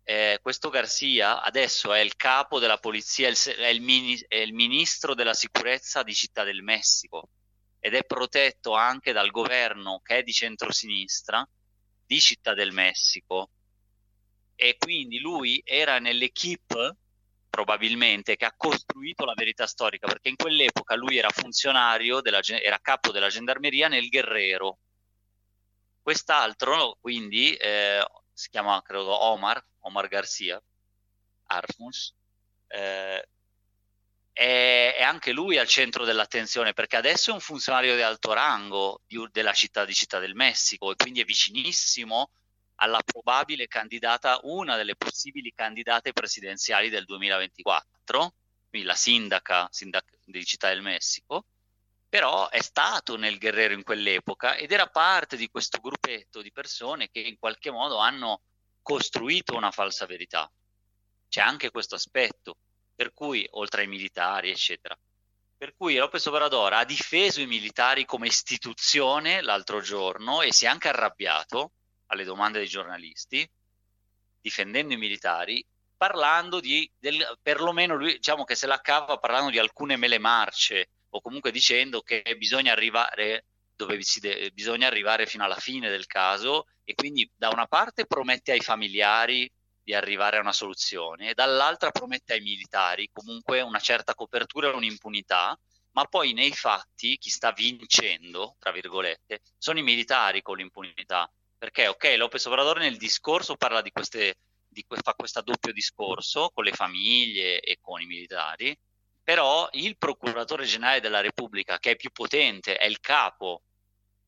Eh, questo Garcia adesso è il capo della polizia, è il, mini, è il ministro della sicurezza di Città del Messico ed è protetto anche dal governo che è di centrosinistra di Città del Messico e quindi lui era nell'equipe probabilmente che ha costruito la verità storica perché in quell'epoca lui era funzionario della, era capo della gendarmeria nel Guerrero. Quest'altro quindi eh, si chiama credo Omar Omar Garcia Arfmus eh, è, anche lui al centro dell'attenzione perché adesso è un funzionario di alto rango di, della città di Città del Messico e quindi è vicinissimo alla probabile candidata, una delle possibili candidate presidenziali del 2024, quindi la sindaca, sindaca di Città del Messico, però è stato nel Guerrero in quell'epoca ed era parte di questo gruppetto di persone che in qualche modo hanno costruito una falsa verità. C'è anche questo aspetto per cui, oltre ai militari, eccetera. Per cui Lopez Obrador ha difeso i militari come istituzione l'altro giorno e si è anche arrabbiato alle domande dei giornalisti, difendendo i militari, parlando di, del, perlomeno lui diciamo che se la cava parlando di alcune mele marce o comunque dicendo che bisogna arrivare dove de- bisogna arrivare fino alla fine del caso e quindi da una parte promette ai familiari di arrivare a una soluzione, e dall'altra promette ai militari comunque una certa copertura e un'impunità, ma poi nei fatti chi sta vincendo, tra virgolette, sono i militari con l'impunità. Perché, ok, Lopez Obrador nel discorso parla di queste, di, fa questo doppio discorso con le famiglie e con i militari, però il procuratore generale della Repubblica, che è più potente, è il capo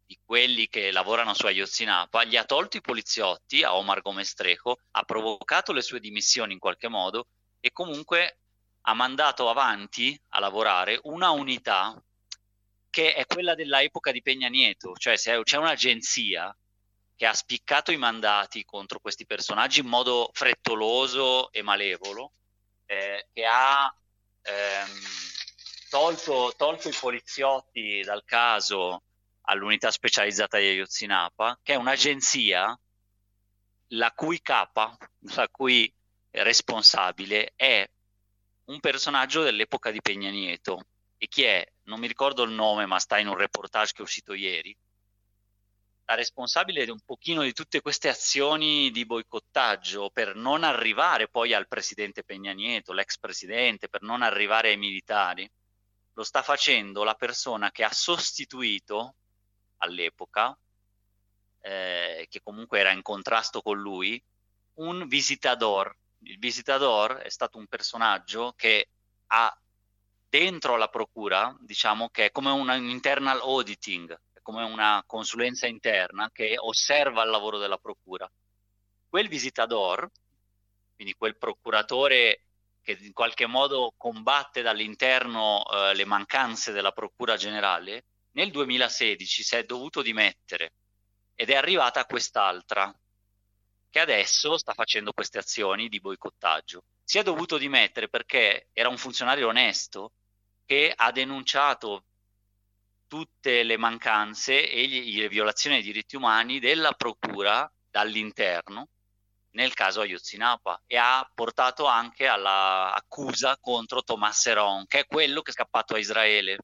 di quelli che lavorano su Ayotzinapa, gli ha tolto i poliziotti a Omar Gomez Trejo, ha provocato le sue dimissioni in qualche modo e comunque ha mandato avanti a lavorare una unità che è quella dell'epoca di Peña Nieto, cioè se c'è un'agenzia che ha spiccato i mandati contro questi personaggi in modo frettoloso e malevolo, eh, che ha ehm, tolto, tolto i poliziotti dal caso all'unità specializzata di Ayotzinapa, che è un'agenzia la cui capa, la cui responsabile è un personaggio dell'epoca di Peña Nieto. E chi è? Non mi ricordo il nome, ma sta in un reportage che è uscito ieri. La responsabile di un pochino di tutte queste azioni di boicottaggio per non arrivare poi al presidente Peña Nieto, l'ex presidente, per non arrivare ai militari, lo sta facendo la persona che ha sostituito all'epoca, eh, che comunque era in contrasto con lui, un visitador. Il visitador è stato un personaggio che ha dentro la procura, diciamo che è come un internal auditing, come una consulenza interna che osserva il lavoro della procura. Quel visitador, quindi quel procuratore che in qualche modo combatte dall'interno eh, le mancanze della procura generale, nel 2016 si è dovuto dimettere ed è arrivata quest'altra che adesso sta facendo queste azioni di boicottaggio. Si è dovuto dimettere perché era un funzionario onesto che ha denunciato tutte le mancanze e gli, le violazioni dei diritti umani della procura dall'interno nel caso Ayotzinapa e ha portato anche all'accusa contro Thomas Heron, che è quello che è scappato a Israele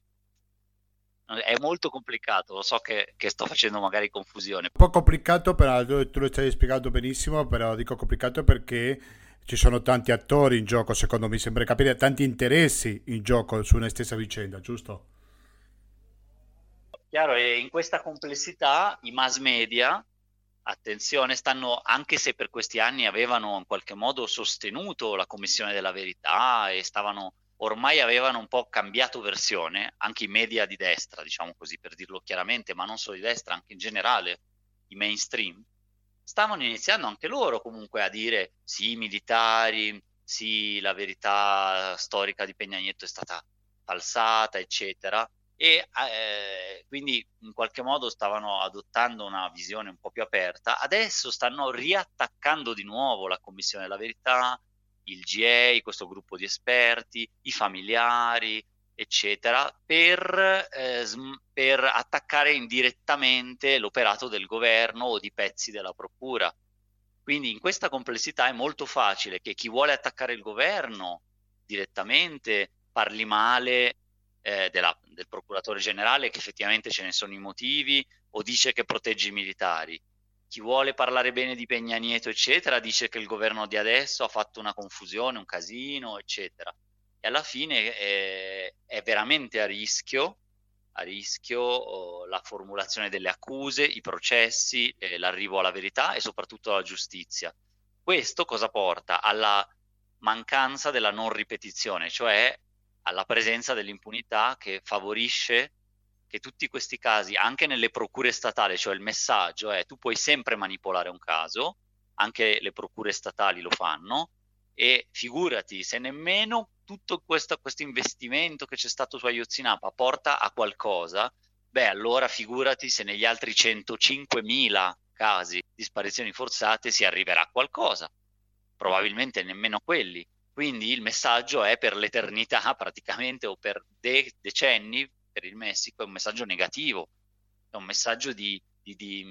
è molto complicato, lo so che, che, sto facendo magari confusione. Un po' complicato, però tu lo stai spiegando benissimo, però dico complicato perché ci sono tanti attori in gioco, secondo me sembra capire, tanti interessi in gioco su una stessa vicenda, giusto? Chiaro, e in questa complessità i mass media, attenzione, stanno, anche se per questi anni avevano in qualche modo sostenuto la Commissione della Verità e stavano, ormai avevano un po' cambiato versione, anche i media di destra, diciamo così, per dirlo chiaramente, ma non solo di destra, anche in generale, i mainstream, stavano iniziando anche loro comunque a dire sì, militari, sì, la verità storica di Peña Nieto è stata falsata, eccetera. E eh, quindi in qualche modo stavano adottando una visione un po' più aperta. Adesso stanno riattaccando di nuovo la Commissione della Verità, il GA, questo gruppo di esperti, i familiari, eccetera, per, eh, per attaccare indirettamente l'operato del governo o di pezzi della procura. Quindi in questa complessità è molto facile che chi vuole attaccare il governo direttamente parli male eh, della, del procuratore generale, che effettivamente ce ne sono i motivi, o dice che protegge i militari. Chi vuole parlare bene di Peña Nieto, eccetera, dice che il governo di adesso ha fatto una confusione, un casino, eccetera e alla fine è, è veramente a rischio, a rischio oh, la formulazione delle accuse, i processi, eh, l'arrivo alla verità e soprattutto alla giustizia. Questo cosa porta? Alla mancanza della non ripetizione, cioè alla presenza dell'impunità che favorisce che tutti questi casi, anche nelle procure statali, cioè il messaggio è tu puoi sempre manipolare un caso, anche le procure statali lo fanno, e figurati se nemmeno tutto questo, questo investimento che c'è stato su Ayotzinapa porta a qualcosa, beh allora figurati se negli altri 105.000 casi di sparizioni forzate si arriverà a qualcosa, probabilmente nemmeno quelli. Quindi il messaggio è per l'eternità [laughs] praticamente o per de- decenni per il Messico, è un messaggio negativo, è un messaggio di, di, di,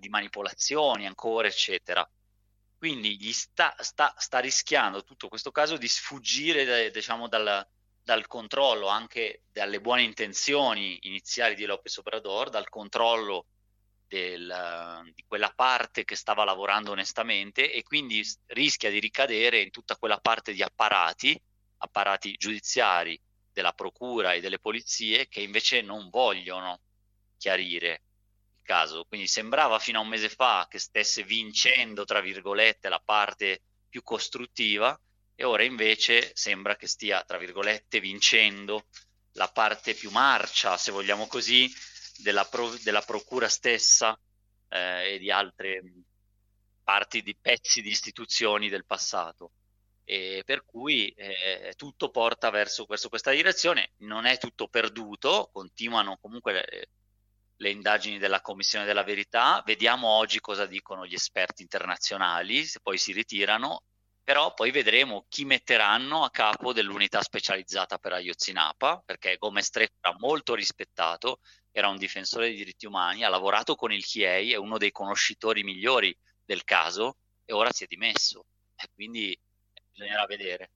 di manipolazioni ancora, eccetera. Quindi gli sta, sta, sta rischiando tutto questo caso di sfuggire diciamo, dal, dal controllo, anche dalle buone intenzioni iniziali di Lopez Obrador, dal controllo del, di quella parte che stava lavorando onestamente e quindi rischia di ricadere in tutta quella parte di apparati, apparati giudiziari della procura e delle polizie che invece non vogliono chiarire caso. Quindi sembrava fino a un mese fa che stesse vincendo, tra virgolette, la parte più costruttiva e ora invece sembra che stia, tra virgolette, vincendo la parte più marcia, se vogliamo così, della, pro- della procura stessa eh, e di altre parti di pezzi di istituzioni del passato. E per cui eh, tutto porta verso, verso, questa direzione, non è tutto perduto, continuano comunque eh, le indagini della Commissione della Verità, vediamo oggi cosa dicono gli esperti internazionali, se poi si ritirano, però poi vedremo chi metteranno a capo dell'unità specializzata per Ayotzinapa, perché Gomez Trejo era molto rispettato, era un difensore dei diritti umani, ha lavorato con il Chiei, è uno dei conoscitori migliori del caso e ora si è dimesso, e quindi bisognerà vedere.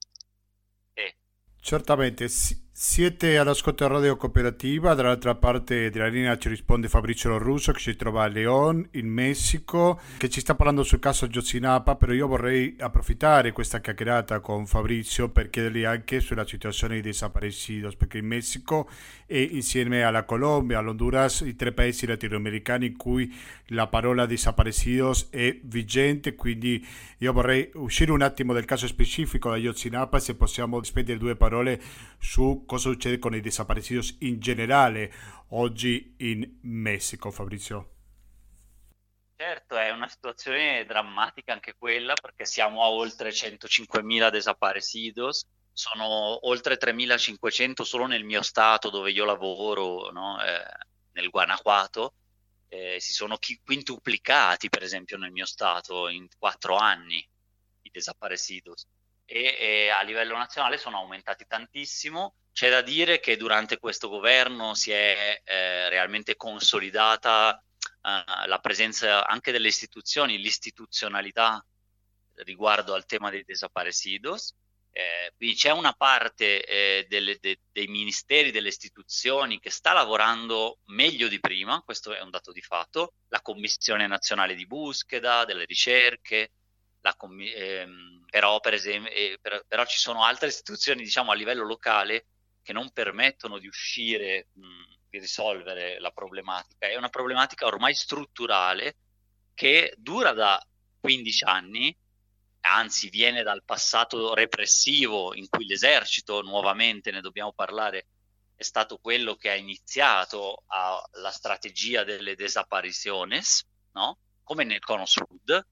E... Certamente, sì siete all'ascolto Radio Cooperativa, dall'altra parte della linea ci risponde Fabrizio Russo che si trova a León, in Messico, che ci sta parlando sul caso Giotzinapa, però io vorrei approfittare questa chiacchierata con Fabrizio per chiedergli anche sulla situazione dei desaparecidos, perché in Messico e insieme alla Colombia, all'Honduras, i tre paesi latinoamericani in cui la parola desaparecidos è vigente, quindi io vorrei uscire un attimo dal caso specifico da Giotzinapa, se possiamo spendere due parole su cosa succede con i desaparecidos in generale oggi in Messico, Fabrizio? Certo, è una situazione drammatica anche quella perché siamo a oltre 105.000 desaparecidos, sono oltre 3.500 solo nel mio stato dove io lavoro, no? eh, nel Guanajuato, eh, si sono quintuplicati per esempio nel mio stato in quattro anni i desaparecidos e, e a livello nazionale sono aumentati tantissimo c'è da dire che durante questo governo si è eh, realmente consolidata eh, la presenza anche delle istituzioni, l'istituzionalità riguardo al tema dei desaparecidos. Eh, quindi c'è una parte eh, delle, de, dei ministeri, delle istituzioni che sta lavorando meglio di prima, questo è un dato di fatto, la Commissione Nazionale di Buscheda, delle ricerche, la, ehm, però, per esempio, eh, per, però ci sono altre istituzioni diciamo a livello locale che non permettono di uscire, mh, di risolvere la problematica. È una problematica ormai strutturale che dura da 15 anni, anzi viene dal passato repressivo in cui l'esercito, nuovamente ne dobbiamo parlare, è stato quello che ha iniziato la strategia delle desapariciones, no? come nel Cono Sud,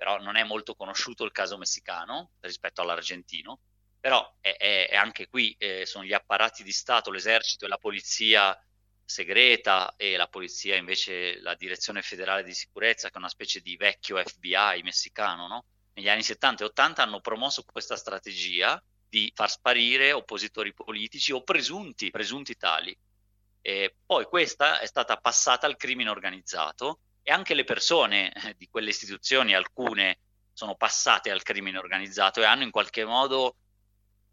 però non è molto conosciuto il caso messicano rispetto all'argentino, però è, è, è anche qui eh, sono gli apparati di Stato, l'esercito e la polizia segreta e la polizia invece la direzione federale di sicurezza che è una specie di vecchio FBI messicano, no? negli anni 70 e 80 hanno promosso questa strategia di far sparire oppositori politici o presunti, presunti tali. E poi questa è stata passata al crimine organizzato e anche le persone eh, di quelle istituzioni, alcune sono passate al crimine organizzato e hanno in qualche modo,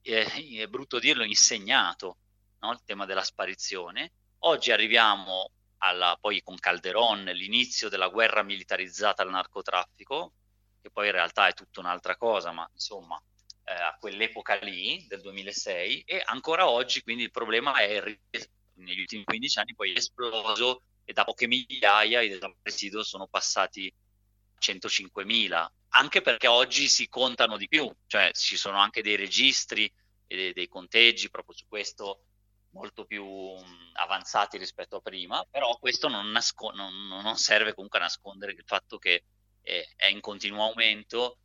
eh, è brutto dirlo, insegnato no? il tema della sparizione. Oggi arriviamo alla, poi con Calderon, l'inizio della guerra militarizzata al narcotraffico, che poi in realtà è tutta un'altra cosa, ma insomma eh, a quell'epoca lì, del 2006, e ancora oggi quindi il problema è negli ultimi 15 anni poi è esploso e da poche migliaia i presidio sono passati 105.000, anche perché oggi si contano di più, cioè ci sono anche dei registri e dei, dei conteggi proprio su questo molto più um, avanzati rispetto a prima, però questo non, nasco- non, non serve comunque a nascondere il fatto che è, è in continuo aumento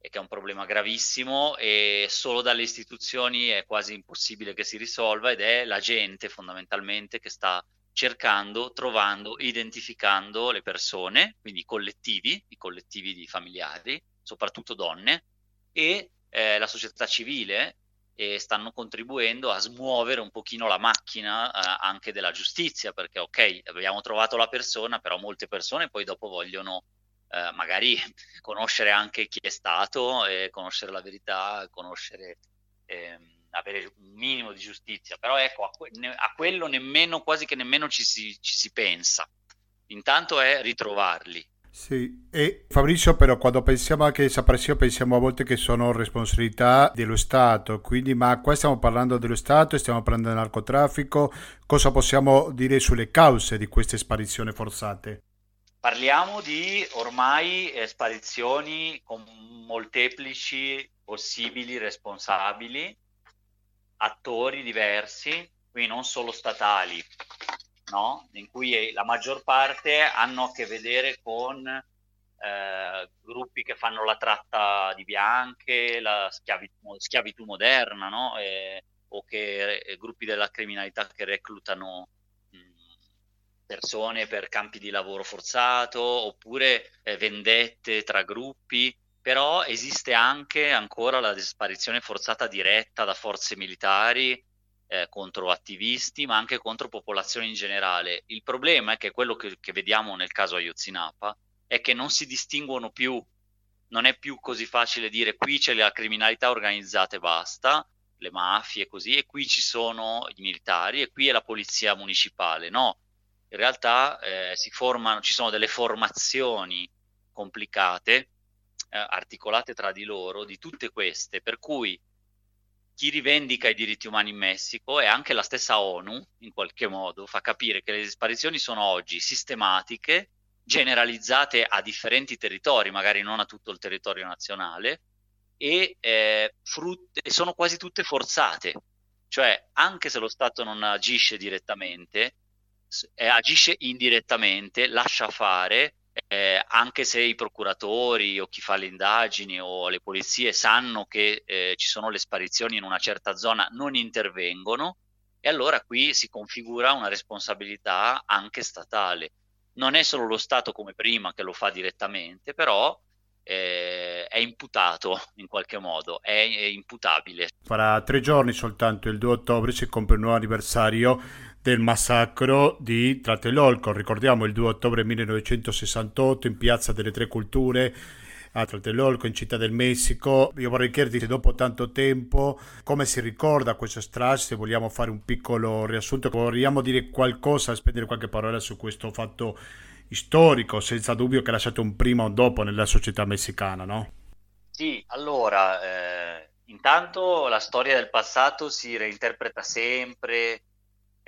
e che è un problema gravissimo e solo dalle istituzioni è quasi impossibile che si risolva ed è la gente fondamentalmente che sta cercando, trovando, identificando le persone, quindi i collettivi, i collettivi di familiari, soprattutto donne, e eh, la società civile e stanno contribuendo a smuovere un pochino la macchina eh, anche della giustizia, perché ok, abbiamo trovato la persona, però molte persone poi dopo vogliono eh, magari conoscere anche chi è stato, conoscere la verità, conoscere, ehm, avere un minimo di giustizia. Però ecco, a, que- a quello nemmeno, quasi che nemmeno ci si, ci si pensa. Intanto è ritrovarli, sì, e Fabrizio però quando pensiamo anche a desaparizione pensiamo a volte che sono responsabilità dello Stato, quindi ma qua stiamo parlando dello Stato, stiamo parlando del narcotraffico, cosa possiamo dire sulle cause di queste sparizioni forzate? Parliamo di ormai eh, sparizioni con molteplici possibili responsabili, attori diversi, quindi non solo statali, no? in cui la maggior parte hanno a che vedere con eh, gruppi che fanno la tratta di bianche, la schiavitù, schiavitù moderna, no? e, o che, eh, gruppi della criminalità che reclutano persone per campi di lavoro forzato oppure eh, vendette tra gruppi, però esiste anche ancora la disparizione forzata diretta da forze militari eh, contro attivisti, ma anche contro popolazioni in generale. Il problema è che quello che, che vediamo nel caso Ayotzinapa è che non si distinguono più, non è più così facile dire qui c'è la criminalità organizzata e basta, le mafie così, e qui ci sono i militari e qui è la polizia municipale. No, in realtà eh, formano, ci sono delle formazioni complicate, eh, articolate tra di loro, di tutte queste, per cui chi rivendica i diritti umani in Messico e anche la stessa ONU, in qualche modo, fa capire che le disparizioni sono oggi sistematiche, generalizzate a differenti territori, magari non a tutto il territorio nazionale, e, eh, frut- e sono quasi tutte forzate. Cioè, anche se lo Stato non agisce direttamente, eh, agisce indirettamente, lascia fare, eh, anche se i procuratori o chi fa le indagini o le polizie sanno che eh, ci sono le sparizioni in una certa zona, non intervengono e allora qui si configura una responsabilità anche statale. Non è solo lo Stato come prima che lo fa direttamente, però eh, è imputato in qualche modo, è, è imputabile. Farà tre giorni soltanto, il 2 ottobre, si compie il nuovo anniversario del massacro di Tlatelolco. Ricordiamo il 2 ottobre 1968 in Piazza delle Tre Culture a Tlatelolco in Città del Messico. Io vorrei chiederti dopo tanto tempo come si ricorda questa strage, se vogliamo fare un piccolo riassunto, vogliamo dire qualcosa, spendere qualche parola su questo fatto storico, senza dubbio che ha lasciato un prima o un dopo nella società messicana, no? Sì, allora, eh, intanto la storia del passato si reinterpreta sempre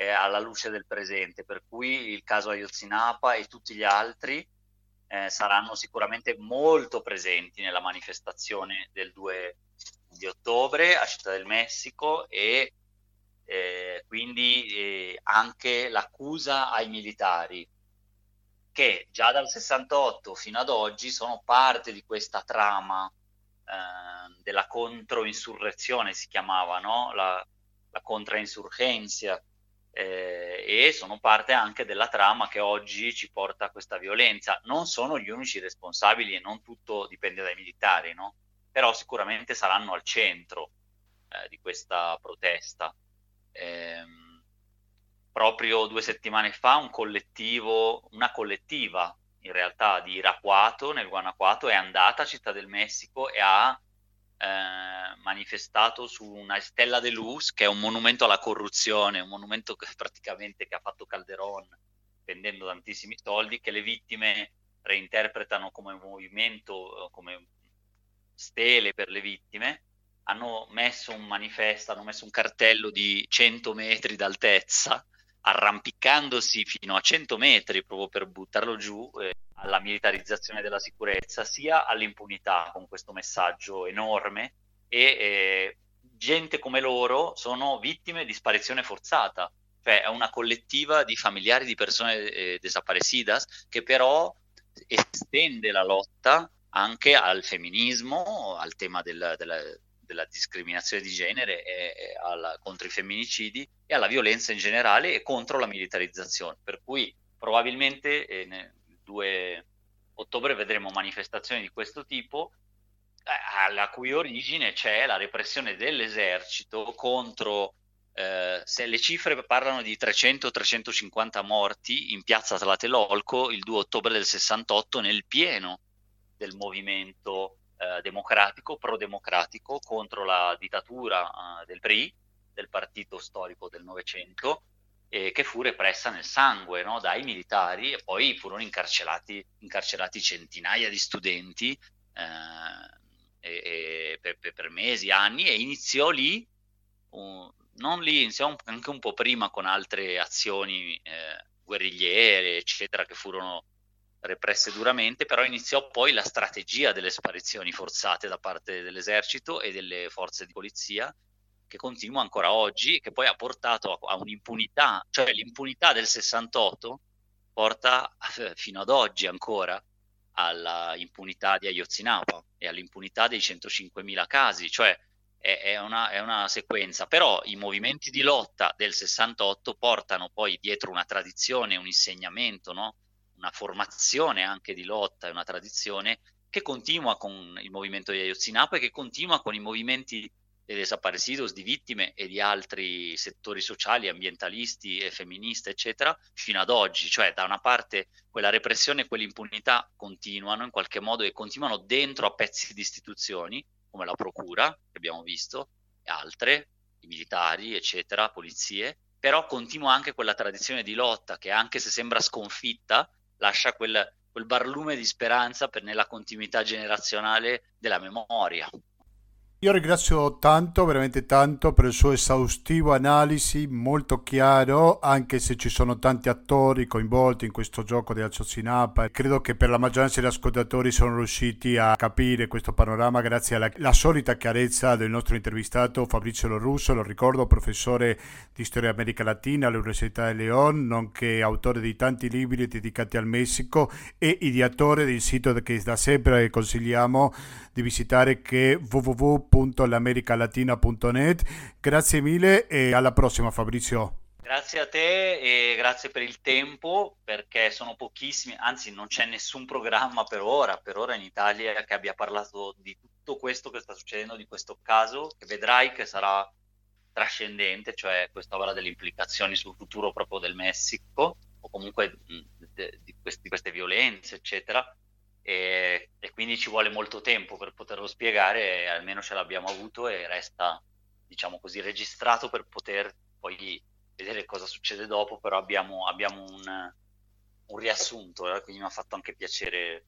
eh, alla luce del presente, per cui il caso Ayotzinapa e tutti gli altri eh, saranno sicuramente molto presenti nella manifestazione del 2 di ottobre a Città del Messico e eh, quindi eh, anche l'accusa ai militari che già dal 68 fino ad oggi sono parte di questa trama eh, della controinsurrezione, si chiamava, no? la, la contrainsurgenza, eh, e sono parte anche della trama che oggi ci porta a questa violenza. Non sono gli unici responsabili e non tutto dipende dai militari, no? però sicuramente saranno al centro eh, di questa protesta. Eh, proprio due settimane fa un collettivo, una collettiva in realtà di Irapuato nel Guanajuato è andata a Città del Messico e ha eh, manifestato su una Stella de Luz, che è un monumento alla corruzione, un monumento che [laughs] praticamente che ha fatto Calderon spendendo tantissimi soldi, che le vittime reinterpretano come movimento, come stele per le vittime, hanno messo un manifesto, hanno messo un cartello di 100 metri d'altezza, arrampicandosi fino a 100 metri proprio per buttarlo giù. Eh, alla militarizzazione della sicurezza, sia all'impunità con questo messaggio enorme e eh, gente come loro sono vittime di sparizione forzata, cioè è una collettiva di familiari di persone eh, desaparecidas che però estende la lotta anche al femminismo, al tema del, della, della, discriminazione di genere e, e alla, contro i femminicidi e alla violenza in generale e contro la militarizzazione. Per cui probabilmente eh, ne, 2 ottobre vedremo manifestazioni di questo tipo, eh, alla cui origine c'è la repressione dell'esercito contro, eh, se le cifre parlano di 300-350 morti in piazza Tlatelolco il 2 ottobre del 68 nel pieno del movimento eh, democratico, pro-democratico contro la dittatura eh, del PRI, del partito storico del Novecento, eh, che fu repressa nel sangue no? dai militari e poi furono incarcerati, incarcerati centinaia di studenti eh, e, e per, per, mesi, anni e iniziò lì, uh, non lì, iniziò anche un po' prima con altre azioni eh, guerrigliere, eccetera, che furono represse duramente, però iniziò poi la strategia delle sparizioni forzate da parte dell'esercito e delle forze di polizia che continua ancora oggi, che poi ha portato a, a un'impunità, cioè l'impunità del 68 porta eh, fino ad oggi ancora alla impunità di Ayotzinapa e all'impunità dei 105.000 casi, cioè è, è, una, è, una, sequenza, però i movimenti di lotta del 68 portano poi dietro una tradizione, un insegnamento, no? Una formazione anche di lotta e una tradizione che continua con il movimento di Ayotzinapa e che continua con i movimenti de desaparecidos, di vittime e di altri settori sociali, ambientalisti e femministe, eccetera, fino ad oggi. Cioè, da una parte quella repressione e quell'impunità continuano in qualche modo e continuano dentro a pezzi di istituzioni, come la procura, che abbiamo visto, e altre, i militari, eccetera, polizie, però continua anche quella tradizione di lotta che anche se sembra sconfitta, lascia quel, quel barlume di speranza per, nella continuità generazionale della memoria. Io ringrazio tanto, veramente tanto, per il suo esaustivo analisi, molto chiaro, anche se ci sono tanti attori coinvolti in questo gioco di Alzozinapa. Credo che per la maggioranza degli ascoltatori sono riusciti a capire questo panorama grazie alla solita chiarezza del nostro intervistato Fabrizio Lorusso, lo ricordo, professore di storia America Latina all'Università di León, nonché autore di tanti libri dedicati al Messico e ideatore del sito che da sempre consigliamo di visitare che www.l'americalatina.net. Grazie mille e alla prossima Fabrizio. Grazie a te e grazie per il tempo perché sono pochissimi, anzi non c'è nessun programma per ora, per ora in Italia che abbia parlato di tutto questo che sta succedendo, di questo caso, che vedrai che sarà trascendente, cioè questo avrà delle implicazioni sul futuro proprio del Messico o comunque di queste violenze, eccetera e, e, quindi ci vuole molto tempo per poterlo spiegare, almeno ce l'abbiamo avuto e resta, diciamo così, registrato per poter poi vedere cosa succede dopo, però abbiamo, abbiamo un, un riassunto, eh, quindi mi ha fatto anche piacere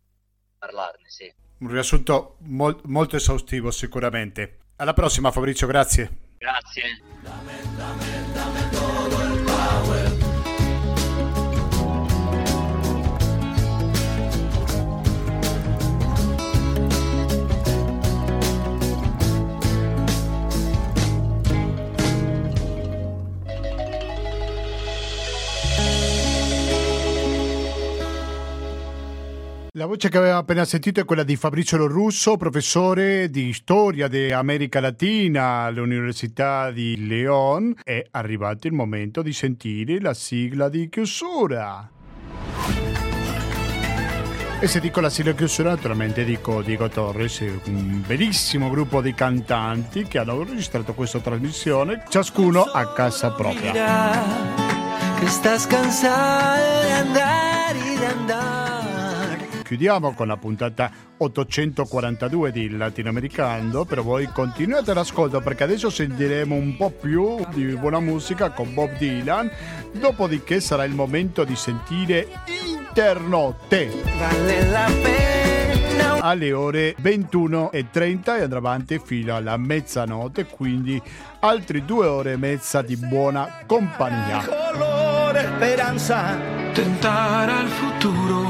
parlarne, sì. Un riassunto mol- molto esaustivo sicuramente. Alla prossima Fabrizio, grazie. Grazie. La voce che avevamo appena sentito è quella di Fabrizio Lorusso, professore di storia dell'America Latina all'Università di León. È arrivato il momento di sentire la sigla di chiusura. E se dico la sigla di chiusura, naturalmente dico Diego Torres, un bellissimo gruppo di cantanti che hanno registrato questa trasmissione, ciascuno a casa propria. Che sta cansado di andare, di andare chiudiamo con la puntata 842 di Latinoamericano, però voi continuate l'ascolto perché adesso sentiremo un po' più di buona musica con Bob Dylan, dopodiché sarà il momento di sentire Internotte. Vale la pena. Alle ore 21.30 e andrà avanti fino alla mezzanotte, quindi altre due ore e mezza di buona compagnia. Colore speranza. Tentar al futuro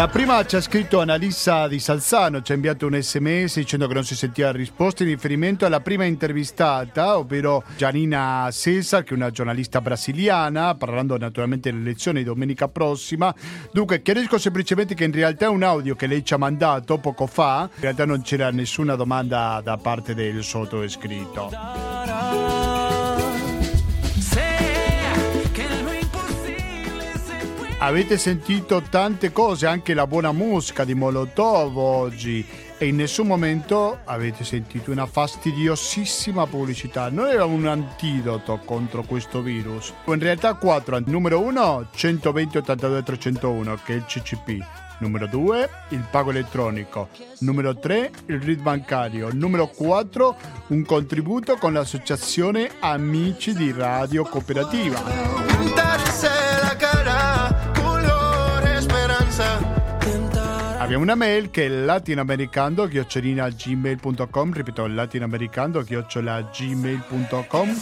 La prima ci ha scritto Annalisa di Salzano, ci ha inviato un sms dicendo che non si sentiva risposta in riferimento alla prima intervistata, ovvero Gianina Cesar, che è una giornalista brasiliana, parlando naturalmente delle elezioni domenica prossima. Dunque, chiarisco semplicemente che in realtà è un audio che lei ci ha mandato poco fa, in realtà non c'era nessuna domanda da parte del sottoscritto. Avete sentito tante cose, anche la buona musica di Molotov oggi e in nessun momento avete sentito una fastidiosissima pubblicità. Non era un antidoto contro questo virus. In realtà quattro. Numero 1 120 82 301 che è il CCP. Numero 2 il pago elettronico. Numero 3 il RID bancario. Numero 4 un contributo con l'associazione Amici di Radio Cooperativa. Abbiamo una mail che è latinoamericando-gmail.com ripeto latinoamericando-gmail.com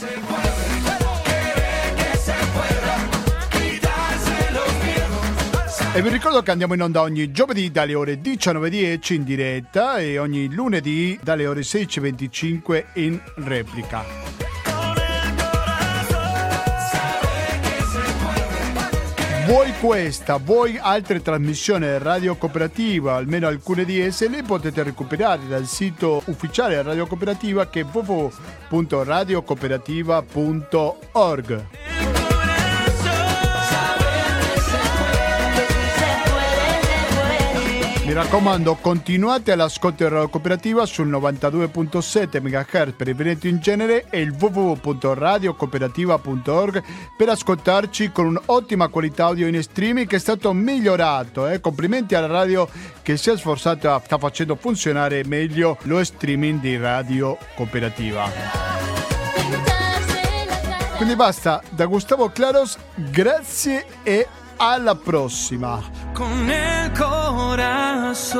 E vi ricordo che andiamo in onda ogni giovedì dalle ore 19.10 in diretta e ogni lunedì dalle ore 16.25 in replica. Vuoi questa, vuoi altre trasmissioni Radio Cooperativa, almeno alcune di esse, le potete recuperare dal sito ufficiale Radio Cooperativa che è www.radiocooperativa.org. Mi raccomando, continuate all'ascolto di Radio Cooperativa sul 92.7 MHz per il Veneto in genere e il www.radiocooperativa.org per ascoltarci con un'ottima qualità audio in streaming che è stato migliorato. eh. Complimenti alla radio che si è sforzata, sta facendo funzionare meglio lo streaming di Radio Cooperativa. Quindi basta, da Gustavo Claros, grazie e alla prossima. Con el corazón.